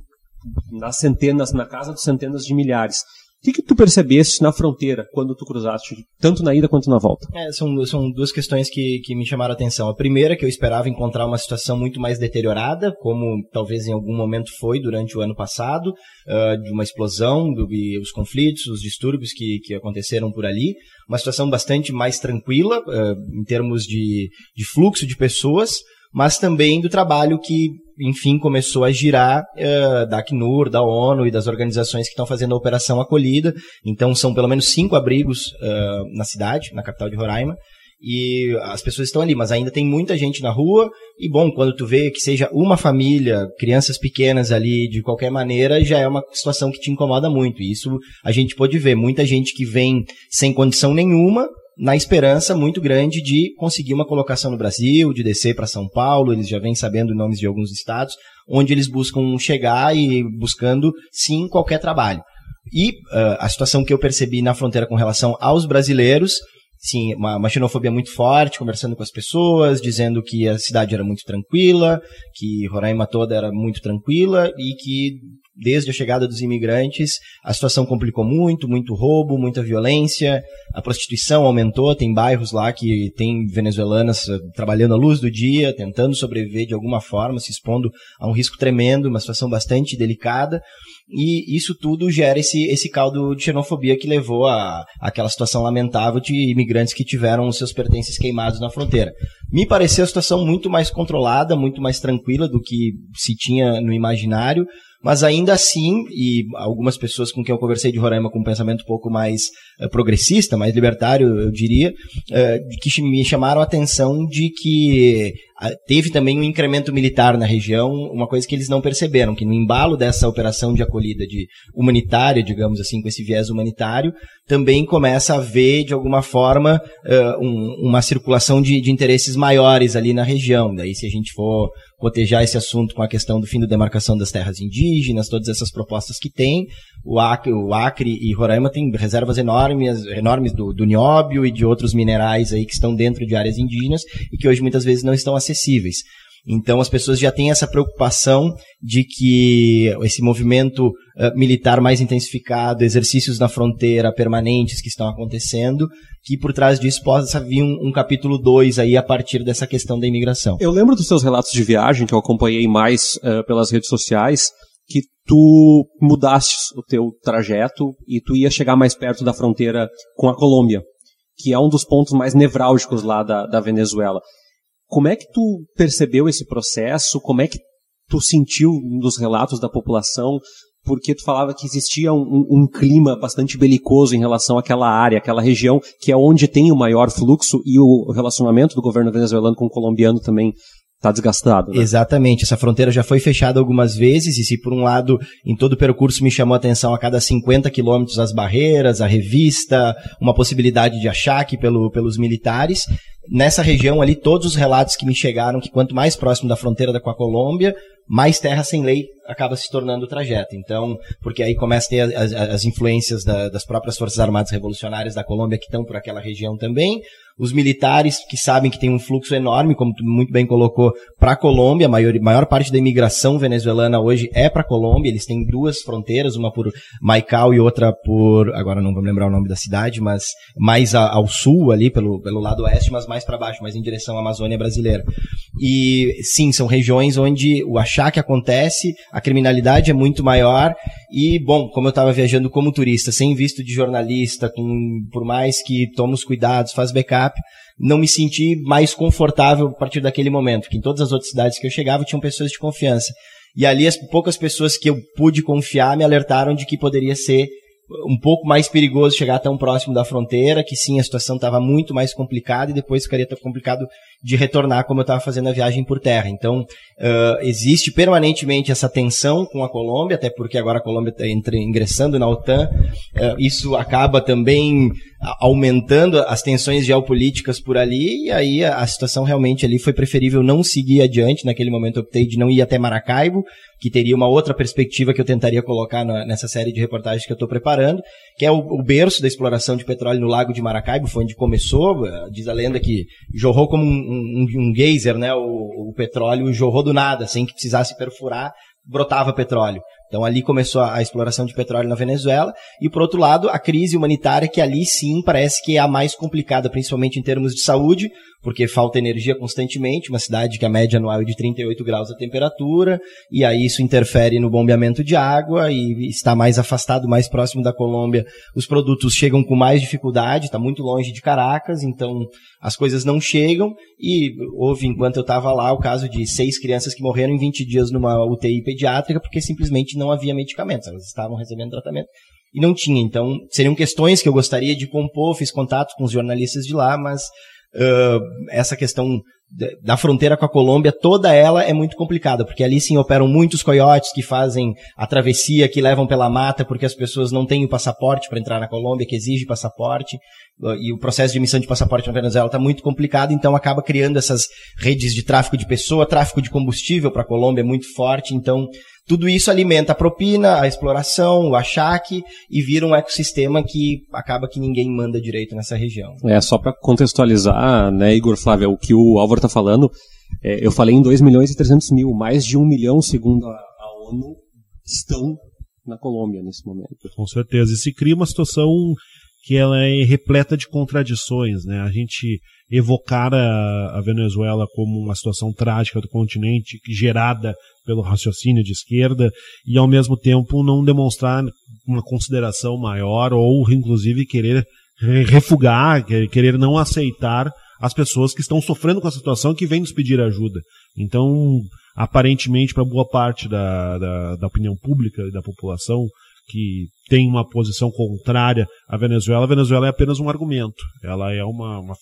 nas centenas, na casa de centenas de milhares. O que, que tu percebeste na fronteira quando tu cruzaste, tanto na ida quanto na volta? É, são, são duas questões que, que me chamaram a atenção. A primeira, que eu esperava encontrar uma situação muito mais deteriorada, como talvez em algum momento foi durante o ano passado, uh, de uma explosão, do, os conflitos, os distúrbios que, que aconteceram por ali. Uma situação bastante mais tranquila, uh, em termos de, de fluxo de pessoas, mas também do trabalho que enfim, começou a girar uh, da Acnur, da ONU e das organizações que estão fazendo a Operação Acolhida. Então, são pelo menos cinco abrigos uh, na cidade, na capital de Roraima. E as pessoas estão ali, mas ainda tem muita gente na rua. E bom, quando tu vê que seja uma família, crianças pequenas ali, de qualquer maneira, já é uma situação que te incomoda muito. E isso a gente pode ver. Muita gente que vem sem condição nenhuma, na esperança muito grande de conseguir uma colocação no Brasil, de descer para São Paulo, eles já vêm sabendo nomes de alguns estados, onde eles buscam chegar e buscando, sim, qualquer trabalho. E uh, a situação que eu percebi na fronteira com relação aos brasileiros, sim, uma, uma xenofobia muito forte, conversando com as pessoas, dizendo que a cidade era muito tranquila, que Roraima toda era muito tranquila e que desde a chegada dos imigrantes, a situação complicou muito, muito roubo, muita violência, a prostituição aumentou, tem bairros lá que tem venezuelanas eh, trabalhando à luz do dia, tentando sobreviver de alguma forma, se expondo a um risco tremendo, uma situação bastante delicada, e isso tudo gera esse, esse caldo de xenofobia que levou a aquela situação lamentável de imigrantes que tiveram os seus pertences queimados na fronteira. Me pareceu a situação muito mais controlada, muito mais tranquila do que se tinha no imaginário, mas ainda assim, e algumas pessoas com quem eu conversei de Roraima com um pensamento um pouco mais uh, progressista, mais libertário, eu diria, uh, que me chamaram a atenção de que uh, teve também um incremento militar na região, uma coisa que eles não perceberam, que no embalo dessa operação de acolhida de humanitária, digamos assim, com esse viés humanitário, também começa a haver, de alguma forma, um, uma circulação de, de interesses maiores ali na região. Daí, se a gente for cotejar esse assunto com a questão do fim da demarcação das terras indígenas, todas essas propostas que tem. O Acre, o Acre e Roraima têm reservas enormes, enormes do, do nióbio e de outros minerais aí que estão dentro de áreas indígenas e que hoje muitas vezes não estão acessíveis. Então as pessoas já têm essa preocupação de que esse movimento uh, militar mais intensificado, exercícios na fronteira permanentes que estão acontecendo, que por trás disso possa vir um, um capítulo 2 aí a partir dessa questão da imigração. Eu lembro dos seus relatos de viagem, que eu acompanhei mais uh, pelas redes sociais, que tu mudaste o teu trajeto e tu ia chegar mais perto da fronteira com a Colômbia, que é um dos pontos mais nevrálgicos lá da, da Venezuela. Como é que tu percebeu esse processo? Como é que tu sentiu nos relatos da população? Porque tu falava que existia um, um, clima bastante belicoso em relação àquela área, aquela região, que é onde tem o maior fluxo e o relacionamento do governo venezuelano com o colombiano também está desgastado. Né? Exatamente, essa fronteira já foi fechada algumas vezes e se por um lado em todo o percurso me chamou a atenção a cada 50 quilômetros as barreiras, a revista, uma possibilidade de achaque pelo, pelos militares, nessa região ali, todos os relatos que me chegaram que quanto mais próximo da fronteira com a Colômbia, mais terra sem lei acaba se tornando o trajeto. Então, porque aí começa a ter as, as influências da, das próprias Forças Armadas Revolucionárias da Colômbia que estão por aquela região também, os militares que sabem que tem um fluxo enorme, como tu muito bem colocou, para a Colômbia, a maior, maior parte da imigração venezuelana hoje é para a Colômbia, eles têm duas fronteiras, uma por Maicao e outra por, agora não vou lembrar o nome da cidade, mas mais a, ao sul ali, pelo, pelo lado oeste, mas mais para baixo, mais em direção à Amazônia brasileira. E sim, são regiões onde o achaque acontece, a criminalidade é muito maior e, bom, como eu estava viajando como turista, sem visto de jornalista, com, por mais que tome os cuidados, faz backup, não me senti mais confortável a partir daquele momento, porque em todas as outras cidades que eu chegava tinham pessoas de confiança. E ali as poucas pessoas que eu pude confiar me alertaram de que poderia ser um pouco mais perigoso chegar tão próximo da fronteira, que sim, a situação estava muito mais complicada e depois ficaria tão complicado de retornar como eu estava fazendo a viagem por terra. Então, uh, existe permanentemente essa tensão com a Colômbia, até porque agora a Colômbia está ingressando na OTAN. Uh, isso acaba também aumentando as tensões geopolíticas por ali, e aí a, a, situação realmente ali foi preferível não seguir adiante. Naquele momento eu optei de não ir até Maracaibo, que teria uma outra perspectiva que eu tentaria colocar na, nessa série de reportagens que eu estou preparando, que é o, o, berço da exploração de petróleo no Lago de Maracaibo, foi onde começou. Diz a lenda que jorrou como um um, um geyser, né? O, o petróleo jorrou do nada, sem que precisasse perfurar, brotava petróleo. Então ali começou a, a, exploração de petróleo na Venezuela e por outro lado a crise humanitária que ali sim parece que é a mais complicada, principalmente em termos de saúde, porque falta energia constantemente, uma cidade que a média anual é de 38 graus a temperatura, e aí isso interfere no bombeamento de água e está mais afastado, mais próximo da Colômbia. Os produtos chegam com mais dificuldade, está muito longe de Caracas, então as coisas não chegam e houve, enquanto eu estava lá, o caso de seis crianças que morreram em 20 dias numa UTI pediátrica porque simplesmente não havia medicamentos, elas estavam recebendo tratamento e não tinha. Então, seriam questões que eu gostaria de compor, fiz contato com os jornalistas de lá, mas uh, essa questão da fronteira com a Colômbia, toda ela é muito complicada, porque ali sim operam muitos coiotes que fazem a travessia, que levam pela mata, porque as pessoas não têm o passaporte para entrar na Colômbia, que exige passaporte. E o processo de emissão de passaporte na Venezuela está muito complicado, então acaba criando essas redes de tráfico de pessoa, tráfico de combustível para a Colômbia é muito forte, então tudo isso alimenta a propina, a exploração, o achaque e vira um ecossistema que acaba que ninguém manda direito nessa região. É, só para contextualizar, né, Igor Flávio, o que o Álvaro está falando, é, eu falei em 2 milhões e 300 mil, mais de 1 milhão, segundo a, a ONU, estão na Colômbia nesse momento. Com certeza. E se cria uma situação que ela é repleta de contradições, né? A gente evocar a, a, Venezuela como uma situação trágica do continente, gerada pelo raciocínio de esquerda, e ao mesmo tempo não demonstrar uma consideração maior ou inclusive querer refugar, querer não aceitar as pessoas que estão sofrendo com a situação que vêm nos pedir ajuda. Então, aparentemente, para boa parte da, da, da opinião pública e da população, que tem uma posição contrária à Venezuela, a Venezuela é apenas um argumento. Ela é uma, uma,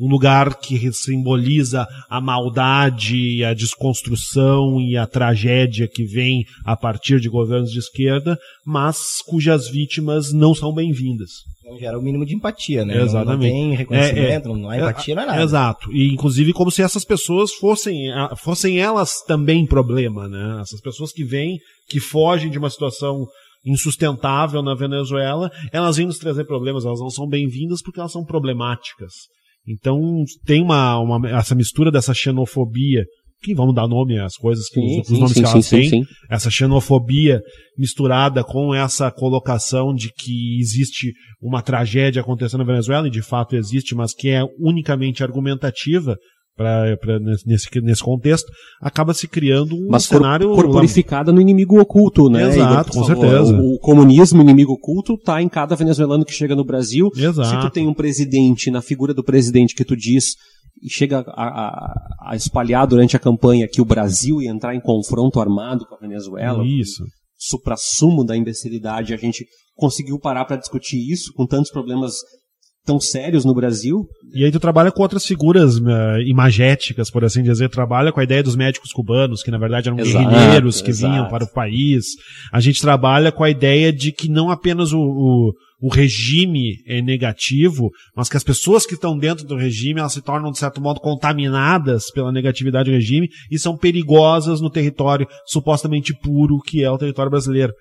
um lugar que simboliza a maldade, a desconstrução e a tragédia que vem a partir de governos de esquerda, mas cujas vítimas não são bem-vindas. Não gera o mínimo de empatia, né? Exatamente. Não, não tem reconhecimento, é, é, não há empatia, não é nada. Exato. E inclusive como se essas pessoas fossem, fossem elas também problema, né? Essas pessoas que vêm, que fogem de uma situação insustentável na Venezuela, elas vêm nos trazer problemas, elas não são bem-vindas porque elas são problemáticas. Então tem uma, uma, essa mistura dessa xenofobia, que vamos dar nome às coisas, que sim, os, os, nomes sim, que elas sim, têm, essa xenofobia misturada com essa colocação de que existe uma tragédia acontecendo na Venezuela, e de fato existe, mas que é unicamente argumentativa, pra, pra, nesse, nesse contexto, acaba se criando um Mas cenário... corporificada no inimigo oculto, né? Exato, com certeza. O, o, comunismo, inimigo oculto, tá em cada venezuelano que chega no Brasil. Exato. Se tu tem um presidente, na figura do presidente que tu diz, e chega a, a, a espalhar durante a campanha que o Brasil ia entrar em confronto armado com a Venezuela. Isso. Supra-sumo da imbecilidade, a gente conseguiu parar para discutir isso com tantos problemas tão sérios no Brasil. E aí tu trabalha com outras figuras uh, imagéticas, por assim dizer, trabalha com a ideia dos médicos cubanos, que na verdade eram exato, guerrilheiros que exato. vinham para o país. A gente trabalha com a ideia de que não apenas o, o, o regime é negativo, mas que as pessoas que estão dentro do regime, elas se tornam, de certo modo, contaminadas pela negatividade do regime e são perigosas no território supostamente puro que é o território brasileiro.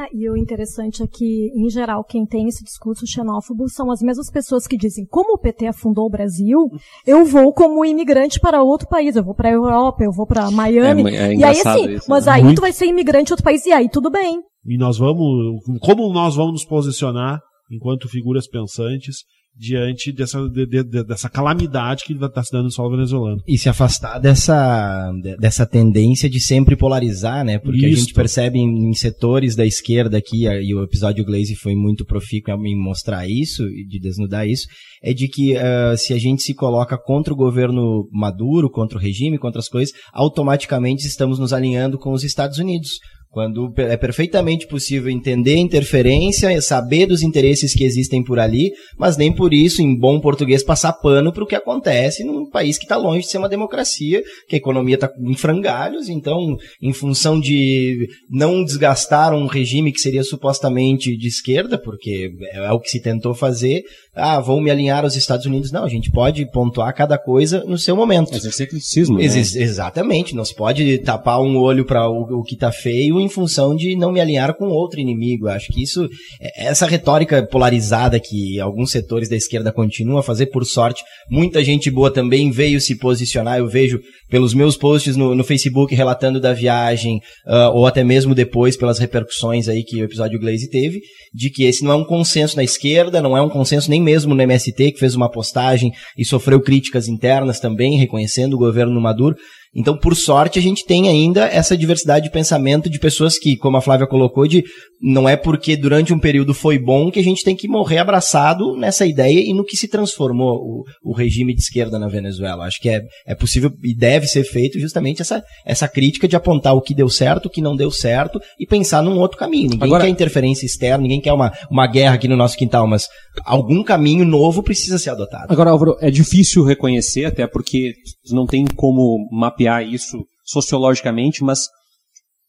Ah, e o interessante é que, em geral, quem tem esse discurso xenófobo são as mesmas pessoas que dizem, como o PT afundou o Brasil, eu vou como imigrante para outro país, eu vou para a Europa, eu vou para Miami. É, é e aí assim, isso, mas né? aí Muito. tu vai ser imigrante em outro país, e aí tudo bem. E nós vamos, como nós vamos nos posicionar enquanto figuras pensantes diante dessa, de, de, dessa calamidade que está se dando no solo venezuelano. E se afastar dessa, dessa tendência de sempre polarizar, né? Porque Isso. a gente percebe em, em, setores da esquerda aqui, e o episódio Glaze foi muito profícuo em mostrar isso, de desnudar isso, é de que uh, se a gente se coloca contra o governo Maduro, contra o regime, contra as coisas, automaticamente estamos nos alinhando com os Estados Unidos quando é perfeitamente possível entender interferência, saber dos interesses que existem por ali, mas nem por isso, em bom português, passar pano para o que acontece num país que está longe de ser uma democracia, que a economia está em frangalhos, então, em função de não desgastar um regime que seria supostamente de esquerda, porque é o que se tentou fazer, ah, vou me alinhar aos Estados Unidos. Não, a gente pode pontuar cada coisa no seu momento. Exercer criticismo. Né? Ex exatamente, não se pode tapar um olho para o, o, que está feio em função de não me alinhar com outro inimigo. Eu acho que isso, é, essa retórica polarizada que alguns setores da esquerda continuam a fazer, por sorte, muita gente boa também veio se posicionar. Eu vejo pelos meus posts no, no Facebook relatando da viagem, uh, ou até mesmo depois pelas repercussões aí que o episódio Glaze teve, de que esse não é um consenso na esquerda, não é um consenso nem mesmo no MST, que fez uma postagem e sofreu críticas internas também, reconhecendo o governo Maduro. Então, por sorte, a gente tem ainda essa diversidade de pensamento de pessoas que, como a Flávia colocou, de não é porque durante um período foi bom que a gente tem que morrer abraçado nessa ideia e no que se transformou o, o regime de esquerda na Venezuela. Acho que é, é possível e deve ser feito justamente essa, essa crítica de apontar o que deu certo, o que não deu certo e pensar num outro caminho. Ninguém Agora... quer interferência externa, ninguém quer uma, uma guerra aqui no nosso quintal, mas algum caminho novo precisa ser adotado. Agora, Álvaro, é difícil reconhecer, até porque não tem como mapear isso sociologicamente, mas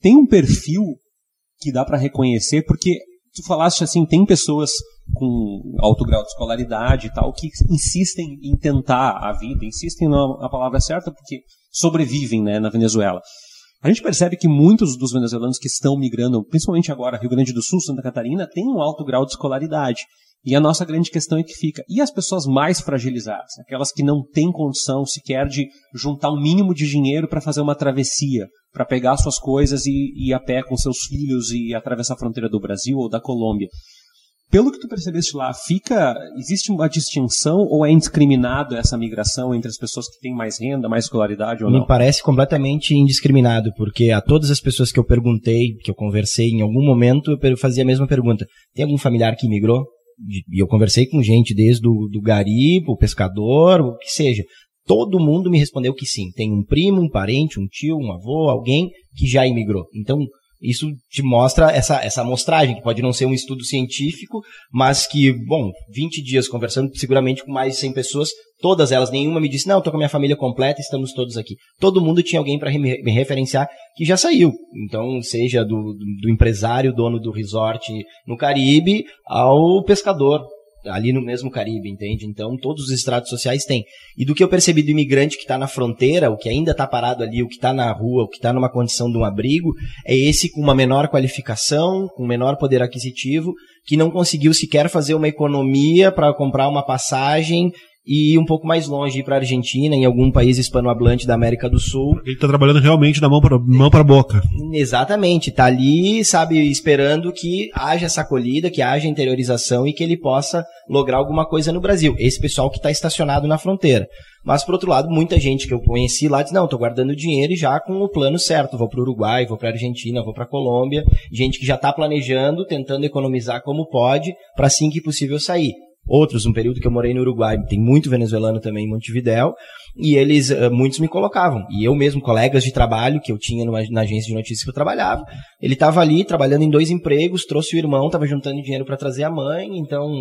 tem um perfil que dá para reconhecer, porque tu falaste assim, tem pessoas com alto grau de escolaridade e tal que insistem em tentar a vida, insistem na palavra certa porque sobrevivem, né, na Venezuela. A gente percebe que muitos dos venezuelanos que estão migrando, principalmente agora Rio Grande do Sul, Santa Catarina, têm um alto grau de escolaridade. E a nossa grande questão é que fica. E as pessoas mais fragilizadas? Aquelas que não têm condição sequer de juntar um mínimo de dinheiro para fazer uma travessia, para pegar suas coisas e ir a pé com seus filhos e atravessar a fronteira do Brasil ou da Colômbia. Pelo que tu percebeste lá, fica existe uma distinção ou é indiscriminado essa migração entre as pessoas que têm mais renda, mais escolaridade ou não? Me parece completamente indiscriminado, porque a todas as pessoas que eu perguntei, que eu conversei em algum momento, eu fazia a mesma pergunta: tem algum familiar que migrou? E eu conversei com gente desde do gari, o pescador, o que seja. Todo mundo me respondeu que sim. Tem um primo, um parente, um tio, um avô, alguém que já imigrou. Então, isso te mostra essa, essa amostragem, que pode não ser um estudo científico, mas que, bom, 20 dias conversando seguramente com mais de 100 pessoas, todas elas, nenhuma me disse, não, estou com a minha família completa, estamos todos aqui. Todo mundo tinha alguém para me referenciar que já saiu. Então, seja do, do, do empresário, dono do resort no Caribe, ao pescador, ali no mesmo Caribe, entende? Então, todos os estratos sociais têm. E do que eu percebi do imigrante que está na fronteira, o que ainda está parado ali, o que está na rua, o que está numa condição de um abrigo, é esse com uma menor qualificação, com menor poder aquisitivo, que não conseguiu sequer fazer uma economia para comprar uma passagem e ir um pouco mais longe, para a Argentina, em algum país hispanohablante da América do Sul. Ele está trabalhando realmente da mão para mão para boca. Exatamente, está ali, sabe, esperando que haja essa acolhida, que haja interiorização e que ele possa lograr alguma coisa no Brasil. Esse pessoal que está estacionado na fronteira. Mas, por outro lado, muita gente que eu conheci lá diz, não, estou guardando dinheiro e já com o plano certo. Vou para o Uruguai, vou para a Argentina, vou para a Colômbia. Gente que já está planejando, tentando economizar como pode, para assim que possível sair outros, um período que eu morei no Uruguai, tem muito venezuelano também em Montevidéu, e eles, eh, muitos me colocavam. E eu mesmo, colegas de trabalho que eu tinha numa, na agência de notícias que eu trabalhava, ele estava ali trabalhando em dois empregos, trouxe o irmão, estava juntando dinheiro para trazer a mãe, então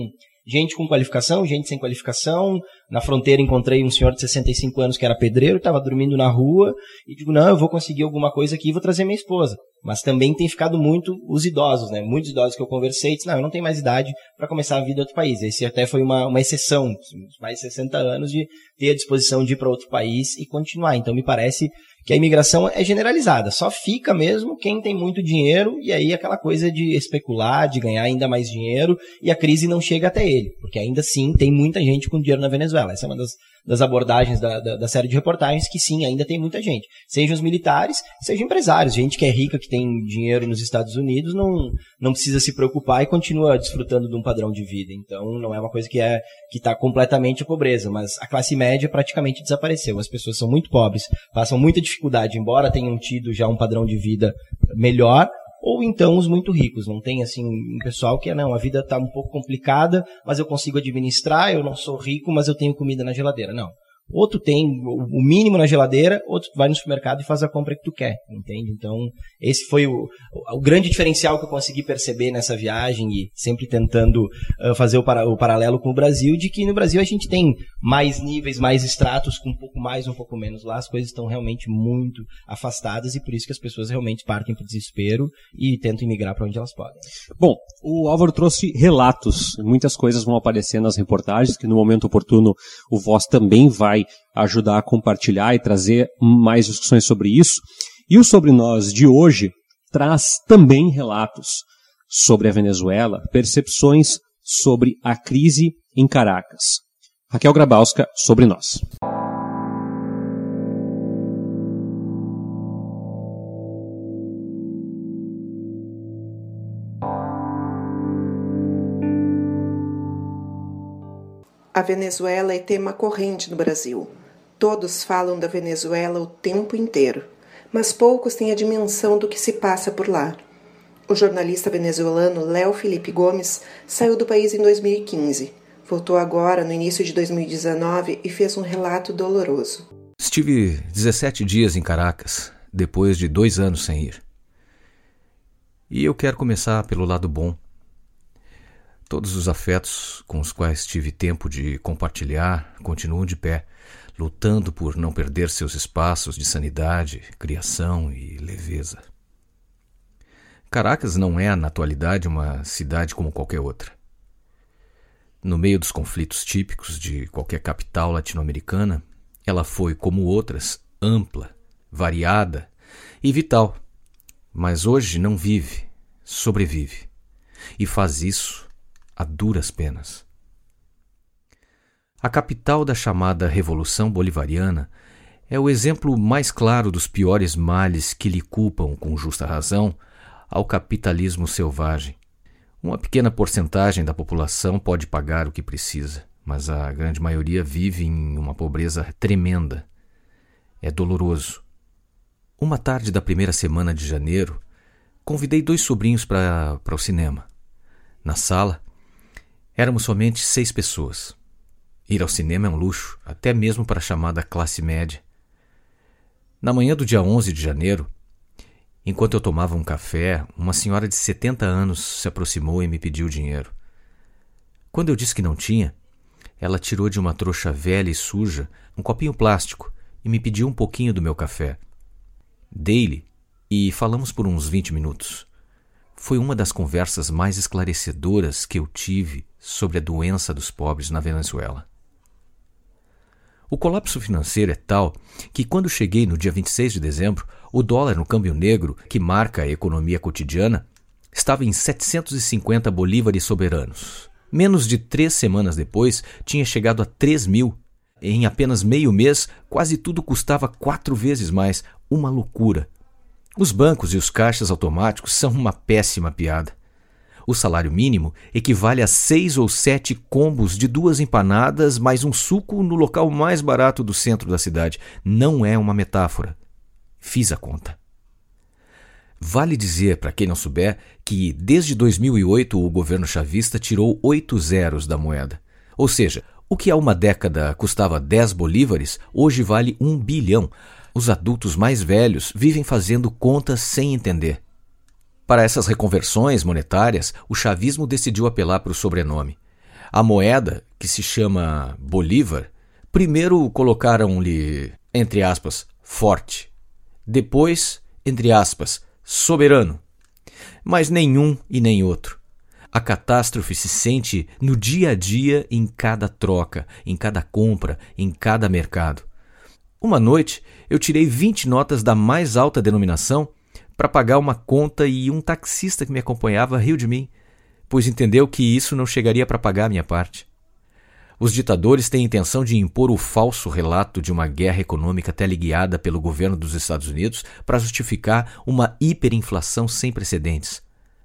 gente com qualificação, gente sem qualificação. Na fronteira encontrei um senhor de 65 anos que era pedreiro, estava dormindo na rua, e digo, não, eu vou conseguir alguma coisa aqui e vou trazer minha esposa. Mas também tem ficado muito os idosos, né? Muitos idosos que eu conversei disse, não, eu não tenho mais idade para começar a vida em outro país. Esse até foi uma, uma exceção, mais de 60 anos de ter a disposição de ir para outro país e continuar. Então me parece que a imigração é generalizada, só fica mesmo quem tem muito dinheiro e aí aquela coisa de especular, de ganhar ainda mais dinheiro e a crise não chega até ele, porque ainda assim tem muita gente com dinheiro na Venezuela. Essa é uma das, das abordagens da, da, da, série de reportagens que sim, ainda tem muita gente. Sejam os militares, sejam empresários, gente que é rica, que tem dinheiro nos Estados Unidos, não, não precisa se preocupar e continua desfrutando de um padrão de vida. Então não é uma coisa que é que está completamente a pobreza, mas a classe média praticamente desapareceu. As pessoas são muito pobres, passam muita dificuldade, embora tenham tido já um padrão de vida melhor, ou então os muito ricos. Não tem assim um pessoal que é, não, a vida está um pouco complicada, mas eu consigo administrar, eu não sou rico, mas eu tenho comida na geladeira. Não. Outro tem o mínimo na geladeira, outro vai no supermercado e faz a compra que tu quer, entende? Então, esse foi o, o grande diferencial que eu consegui perceber nessa viagem e sempre tentando uh, fazer o, para, o, paralelo com o Brasil, de que no Brasil a gente tem mais níveis, mais estratos, com um pouco mais, um pouco menos. Lá as coisas estão realmente muito afastadas e por isso que as pessoas realmente partem para o desespero e tentam imigrar para onde elas podem. Bom, o Álvaro trouxe relatos, muitas coisas vão aparecer nas reportagens, que no momento oportuno o Voz também vai vai ajudar a compartilhar e trazer mais discussões sobre isso. E o Sobre Nós de hoje traz também relatos sobre a Venezuela, percepções sobre a crise em Caracas. Raquel Grabowska, sobre nós. A Venezuela é tema corrente no Brasil. Todos falam da Venezuela o tempo inteiro, mas poucos têm a dimensão do que se passa por lá. O jornalista venezuelano Léo Felipe Gomes saiu do país em 2015. Voltou agora, no início de 2019, e fez um relato doloroso. Estive 17 dias em Caracas, depois de dois anos sem ir. E eu quero começar pelo lado bom. Todos os afetos com os quais tive tempo de compartilhar continuam de pé, lutando por não perder seus espaços de sanidade, criação e leveza. Caracas não é, na atualidade, uma cidade como qualquer outra. No meio dos conflitos típicos de qualquer capital latino-americana, ela foi, como outras, ampla, variada e vital. Mas hoje não vive, sobrevive. E faz isso a duras penas. A capital da chamada Revolução Bolivariana é o exemplo mais claro dos piores males que lhe culpam, com justa razão, ao capitalismo selvagem. Uma pequena porcentagem da população pode pagar o que precisa, mas a grande maioria vive em uma pobreza tremenda. É doloroso. Uma tarde da primeira semana de janeiro, convidei dois sobrinhos para o cinema. Na sala, éramos somente seis pessoas. Ir ao cinema é um luxo, até mesmo para a chamada classe média. Na manhã do dia 11 de janeiro, enquanto eu tomava um café, uma senhora de 70 anos se aproximou e me pediu dinheiro. Quando eu disse que não tinha, ela tirou de uma trouxa velha e suja um copinho plástico e me pediu um pouquinho do meu café. Dei-lhe e falamos por uns 20 minutos. Foi uma das conversas mais esclarecedoras que eu tive sobre a doença dos pobres na Venezuela. O colapso financeiro é tal que, quando cheguei no dia 26 de dezembro, o dólar no câmbio negro, que marca a economia cotidiana, estava em 750 bolívares soberanos. Menos de três semanas depois, tinha chegado a 3 mil. Em apenas meio mês, quase tudo custava quatro vezes mais. Uma loucura. Os bancos e os caixas automáticos são uma péssima piada. O salário mínimo equivale a seis ou sete combos de duas empanadas mais um suco no local mais barato do centro da cidade. Não é uma metáfora. Fiz a conta. Vale dizer, para quem não souber, que desde 2008 o governo chavista tirou oito zeros da moeda. Ou seja, o que há uma década custava 10 bolívares, hoje vale um bilhão. Os adultos mais velhos vivem fazendo contas sem entender. Para essas reconversões monetárias, o chavismo decidiu apelar para o sobrenome. A moeda, que se chama Bolívar, primeiro colocaram-lhe, entre aspas, forte. Depois, entre aspas, soberano. Mas nenhum e nem outro. A catástrofe se sente no dia a dia em cada troca, em cada compra, em cada mercado. Uma noite, eu tirei 20 notas da mais alta denominação para pagar uma conta e um taxista que me acompanhava riu de mim, pois entendeu que isso não chegaria para pagar a minha parte. Os ditadores têm intenção de impor o falso relato de uma guerra econômica teleguiada pelo governo dos Estados Unidos para justificar uma hiperinflação sem precedentes.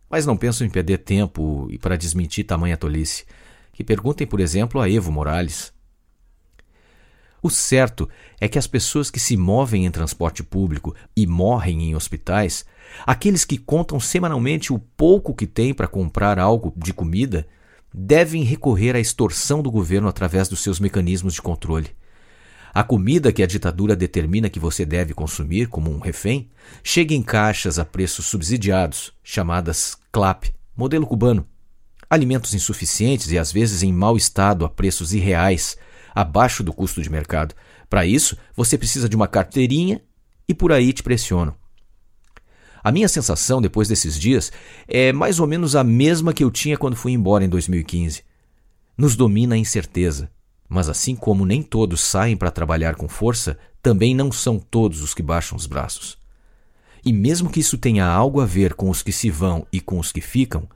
Mas não pensam em perder tempo e para desmentir tamanha tolice. Que perguntem, por exemplo, a Evo Morales. O certo é que as pessoas que se movem em transporte público e morrem em hospitais, aqueles que contam semanalmente o pouco que têm para comprar algo de comida, devem recorrer à extorsão do governo através dos seus mecanismos de controle. A comida que a ditadura determina que você deve consumir como um refém chega em caixas a preços subsidiados, chamadas CLAP, modelo cubano. Alimentos insuficientes e às vezes em mau estado a preços irreais abaixo do custo de mercado. Para isso, você precisa de uma carteirinha e por aí te pressionam. A minha sensação depois desses dias é mais ou menos a mesma que eu tinha quando fui embora em 2015. Nos domina a incerteza, mas assim como nem todos saem para trabalhar com força, também não são todos os que baixam os braços. E mesmo que isso tenha algo a ver com os que se vão e com os que ficam,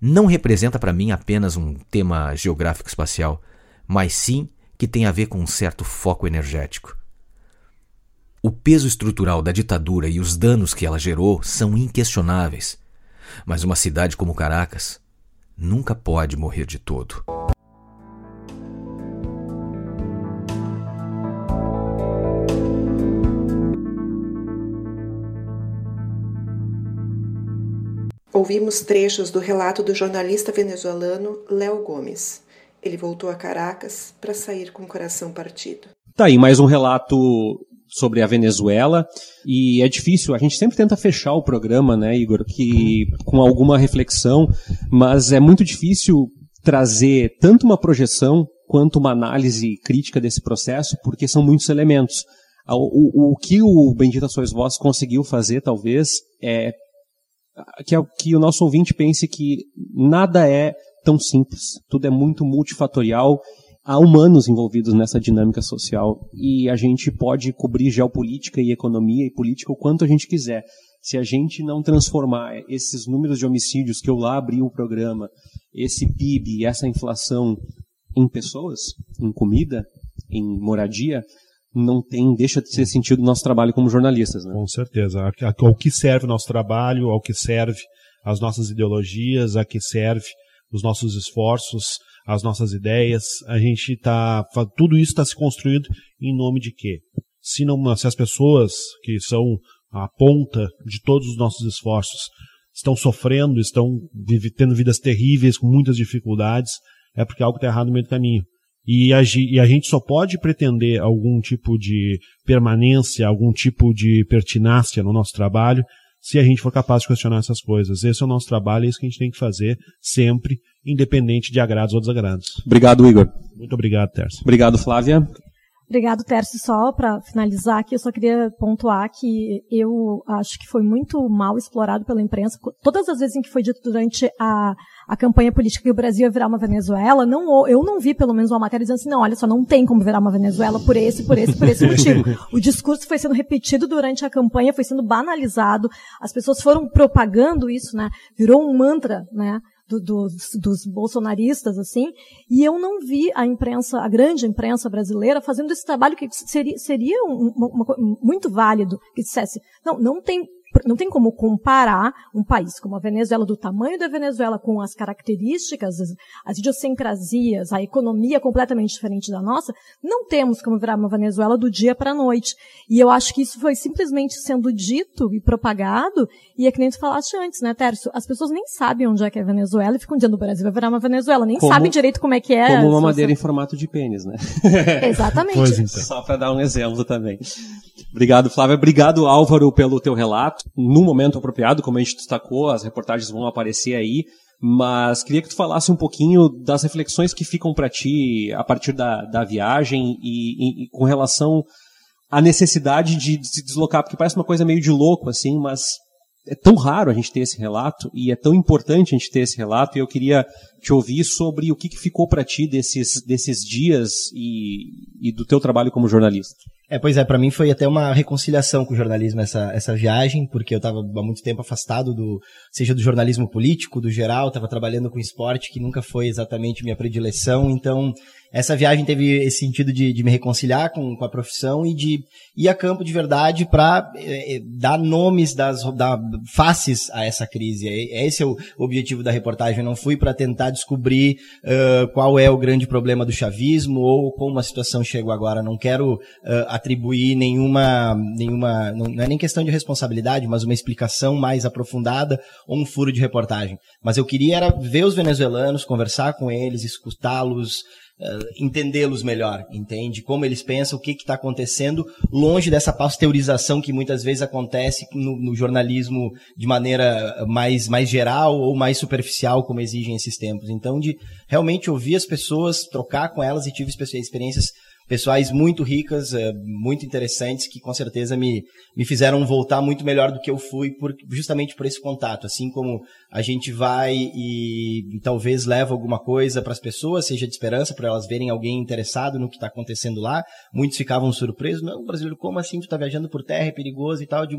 não representa para mim apenas um tema geográfico espacial, mas sim que tem a ver com um certo foco energético. O peso estrutural da ditadura e os danos que ela gerou são inquestionáveis, mas uma cidade como Caracas nunca pode morrer de todo. Ouvimos trechos do relato do jornalista venezuelano Léo Gomes. Ele voltou a Caracas para sair com o coração partido. Tá aí mais um relato sobre a Venezuela e é difícil, a gente sempre tenta fechar o programa, né, Igor, que com alguma reflexão, mas é muito difícil trazer tanto uma projeção quanto uma análise crítica desse processo, porque são muitos elementos. O, o, o que o Bendita Sois Vós conseguiu fazer, talvez, é que, é, que o nosso ouvinte pense que nada é tão simples, tudo é muito multifatorial, há humanos envolvidos nessa dinâmica social e a gente pode cobrir geopolítica e economia e política o quanto a gente quiser. Se a gente não transformar esses números de homicídios que eu lá abri o programa, esse PIB, essa inflação em pessoas, em comida, em moradia, não tem, deixa de ser sentido o nosso trabalho como jornalistas. Né? Com certeza. Ao que serve o nosso trabalho, ao que serve as nossas ideologias, a que serve os nossos esforços, as nossas ideias. A gente está, tudo isso está se construindo em nome de quê? Se, não, se as pessoas que são a ponta de todos os nossos esforços estão sofrendo, estão tendo vidas terríveis, com muitas dificuldades, é porque algo está errado no meio do caminho. E a, e a, gente só pode pretender algum tipo de permanência, algum tipo de pertinácia no nosso trabalho, se a gente for capaz de questionar essas coisas. Esse é o nosso trabalho, é isso que a gente tem que fazer sempre, independente de agrados ou desagrados. Obrigado, Igor. Muito obrigado, Terce. Obrigado, Flávia. Obrigado, Tércio. Só para finalizar aqui, eu só queria pontuar que eu acho que foi muito mal explorado pela imprensa. Todas as vezes em que foi dito durante a, a campanha política que o Brasil ia virar uma Venezuela, não, eu não vi pelo menos uma matéria dizendo assim, não, olha só, não tem como virar uma Venezuela por esse, por esse, por esse motivo. O discurso foi sendo repetido durante a campanha, foi sendo banalizado, as pessoas foram propagando isso, né? Virou um mantra, né? do, dos, dos, bolsonaristas, assim, e eu não vi a imprensa, a grande imprensa brasileira, fazendo esse trabalho que seria, seria um, muito válido, que dissesse, não, não tem não tem como comparar um país como a Venezuela, do tamanho da Venezuela, com as características, as, as idiosincrasias, a economia completamente diferente da nossa, não temos como virar uma Venezuela do dia para a noite. E eu acho que isso foi simplesmente sendo dito e propagado, e é que nem tu falaste antes, né, Tércio? As pessoas nem sabem onde é que é a Venezuela e ficam dizendo o Brasil vai virar uma Venezuela, nem como, sabem direito como é que é. Como uma madeira em formato de pênis, né? Exatamente. Pois então. Só para dar um exemplo também. Obrigado, Flávia. Obrigado, Álvaro, pelo teu relato. No momento apropriado, como a gente destacou, as reportagens vão aparecer aí. Mas queria que tu falasse um pouquinho das reflexões que ficam para ti a partir da, da viagem e, e, e, com relação à necessidade de, se deslocar, porque parece uma coisa meio de louco, assim, mas é tão raro a gente ter esse relato e é tão importante a gente ter esse relato e eu queria te ouvir sobre o que, que ficou para ti desses, desses dias e, e do teu trabalho como jornalista. É, pois é, para mim foi até uma reconciliação com o jornalismo essa, essa viagem, porque eu estava há muito tempo afastado do, seja do jornalismo político, do geral, estava trabalhando com esporte, que nunca foi exatamente minha predileção, então essa viagem teve esse sentido de, de me reconciliar com, com, a profissão e de ir a campo de verdade para é, é, dar nomes, das, dar faces a essa crise. É, esse é o objetivo da reportagem. Eu não fui para tentar descobrir uh, qual é o grande problema do chavismo ou como a situação chegou agora. Não quero uh, atribuir nenhuma, nenhuma, não é nem questão de responsabilidade, mas uma explicação mais aprofundada ou um furo de reportagem. Mas eu queria era ver os venezuelanos, conversar com eles, escutá-los, uh, entendê-los melhor, entende? Como eles pensam, o que está acontecendo, longe dessa pasteurização que muitas vezes acontece no, no, jornalismo de maneira mais, mais geral ou mais superficial, como exigem esses tempos. Então, de realmente ouvir as pessoas, trocar com elas e tive experiências pessoais muito ricas, eh, muito interessantes, que com certeza me, me fizeram voltar muito melhor do que eu fui, por, justamente por esse contato. Assim como a gente vai e, e talvez leva alguma coisa para as pessoas, seja de esperança, para elas verem alguém interessado no que está acontecendo lá. Muitos ficavam surpresos. Não, brasileiro, como assim? Tu está viajando por terra, é perigoso e tal. De,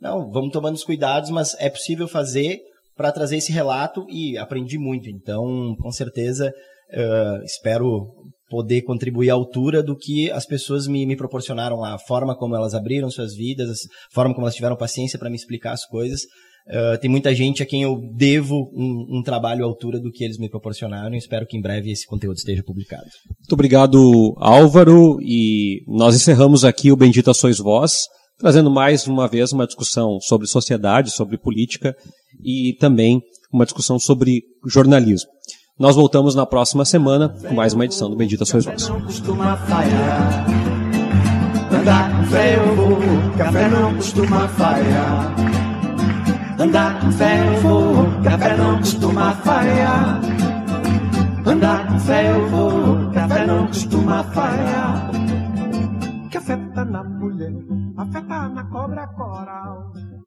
não, vamos tomando os cuidados, mas é possível fazer para trazer esse relato e aprendi muito. Então, com certeza, uh, espero poder contribuir à altura do que as pessoas me, me proporcionaram a forma como elas abriram suas vidas, a forma como elas tiveram paciência para me explicar as coisas. Uh, tem muita gente a quem eu devo um, um, trabalho à altura do que eles me proporcionaram e espero que em breve esse conteúdo esteja publicado. Muito obrigado, Álvaro, e nós encerramos aqui o Bendita Sois Vós, trazendo mais uma vez uma discussão sobre sociedade, sobre política e também uma discussão sobre jornalismo. Nós voltamos na próxima semana com mais uma edição do Bendita Sois Vós. Andar com fé eu vou, café não costuma falhar. Andar com fé eu vou, café não costuma falhar. Andar com fé eu vou, café não costuma falhar. Café tá na mulher, a fé tá na cobra coral.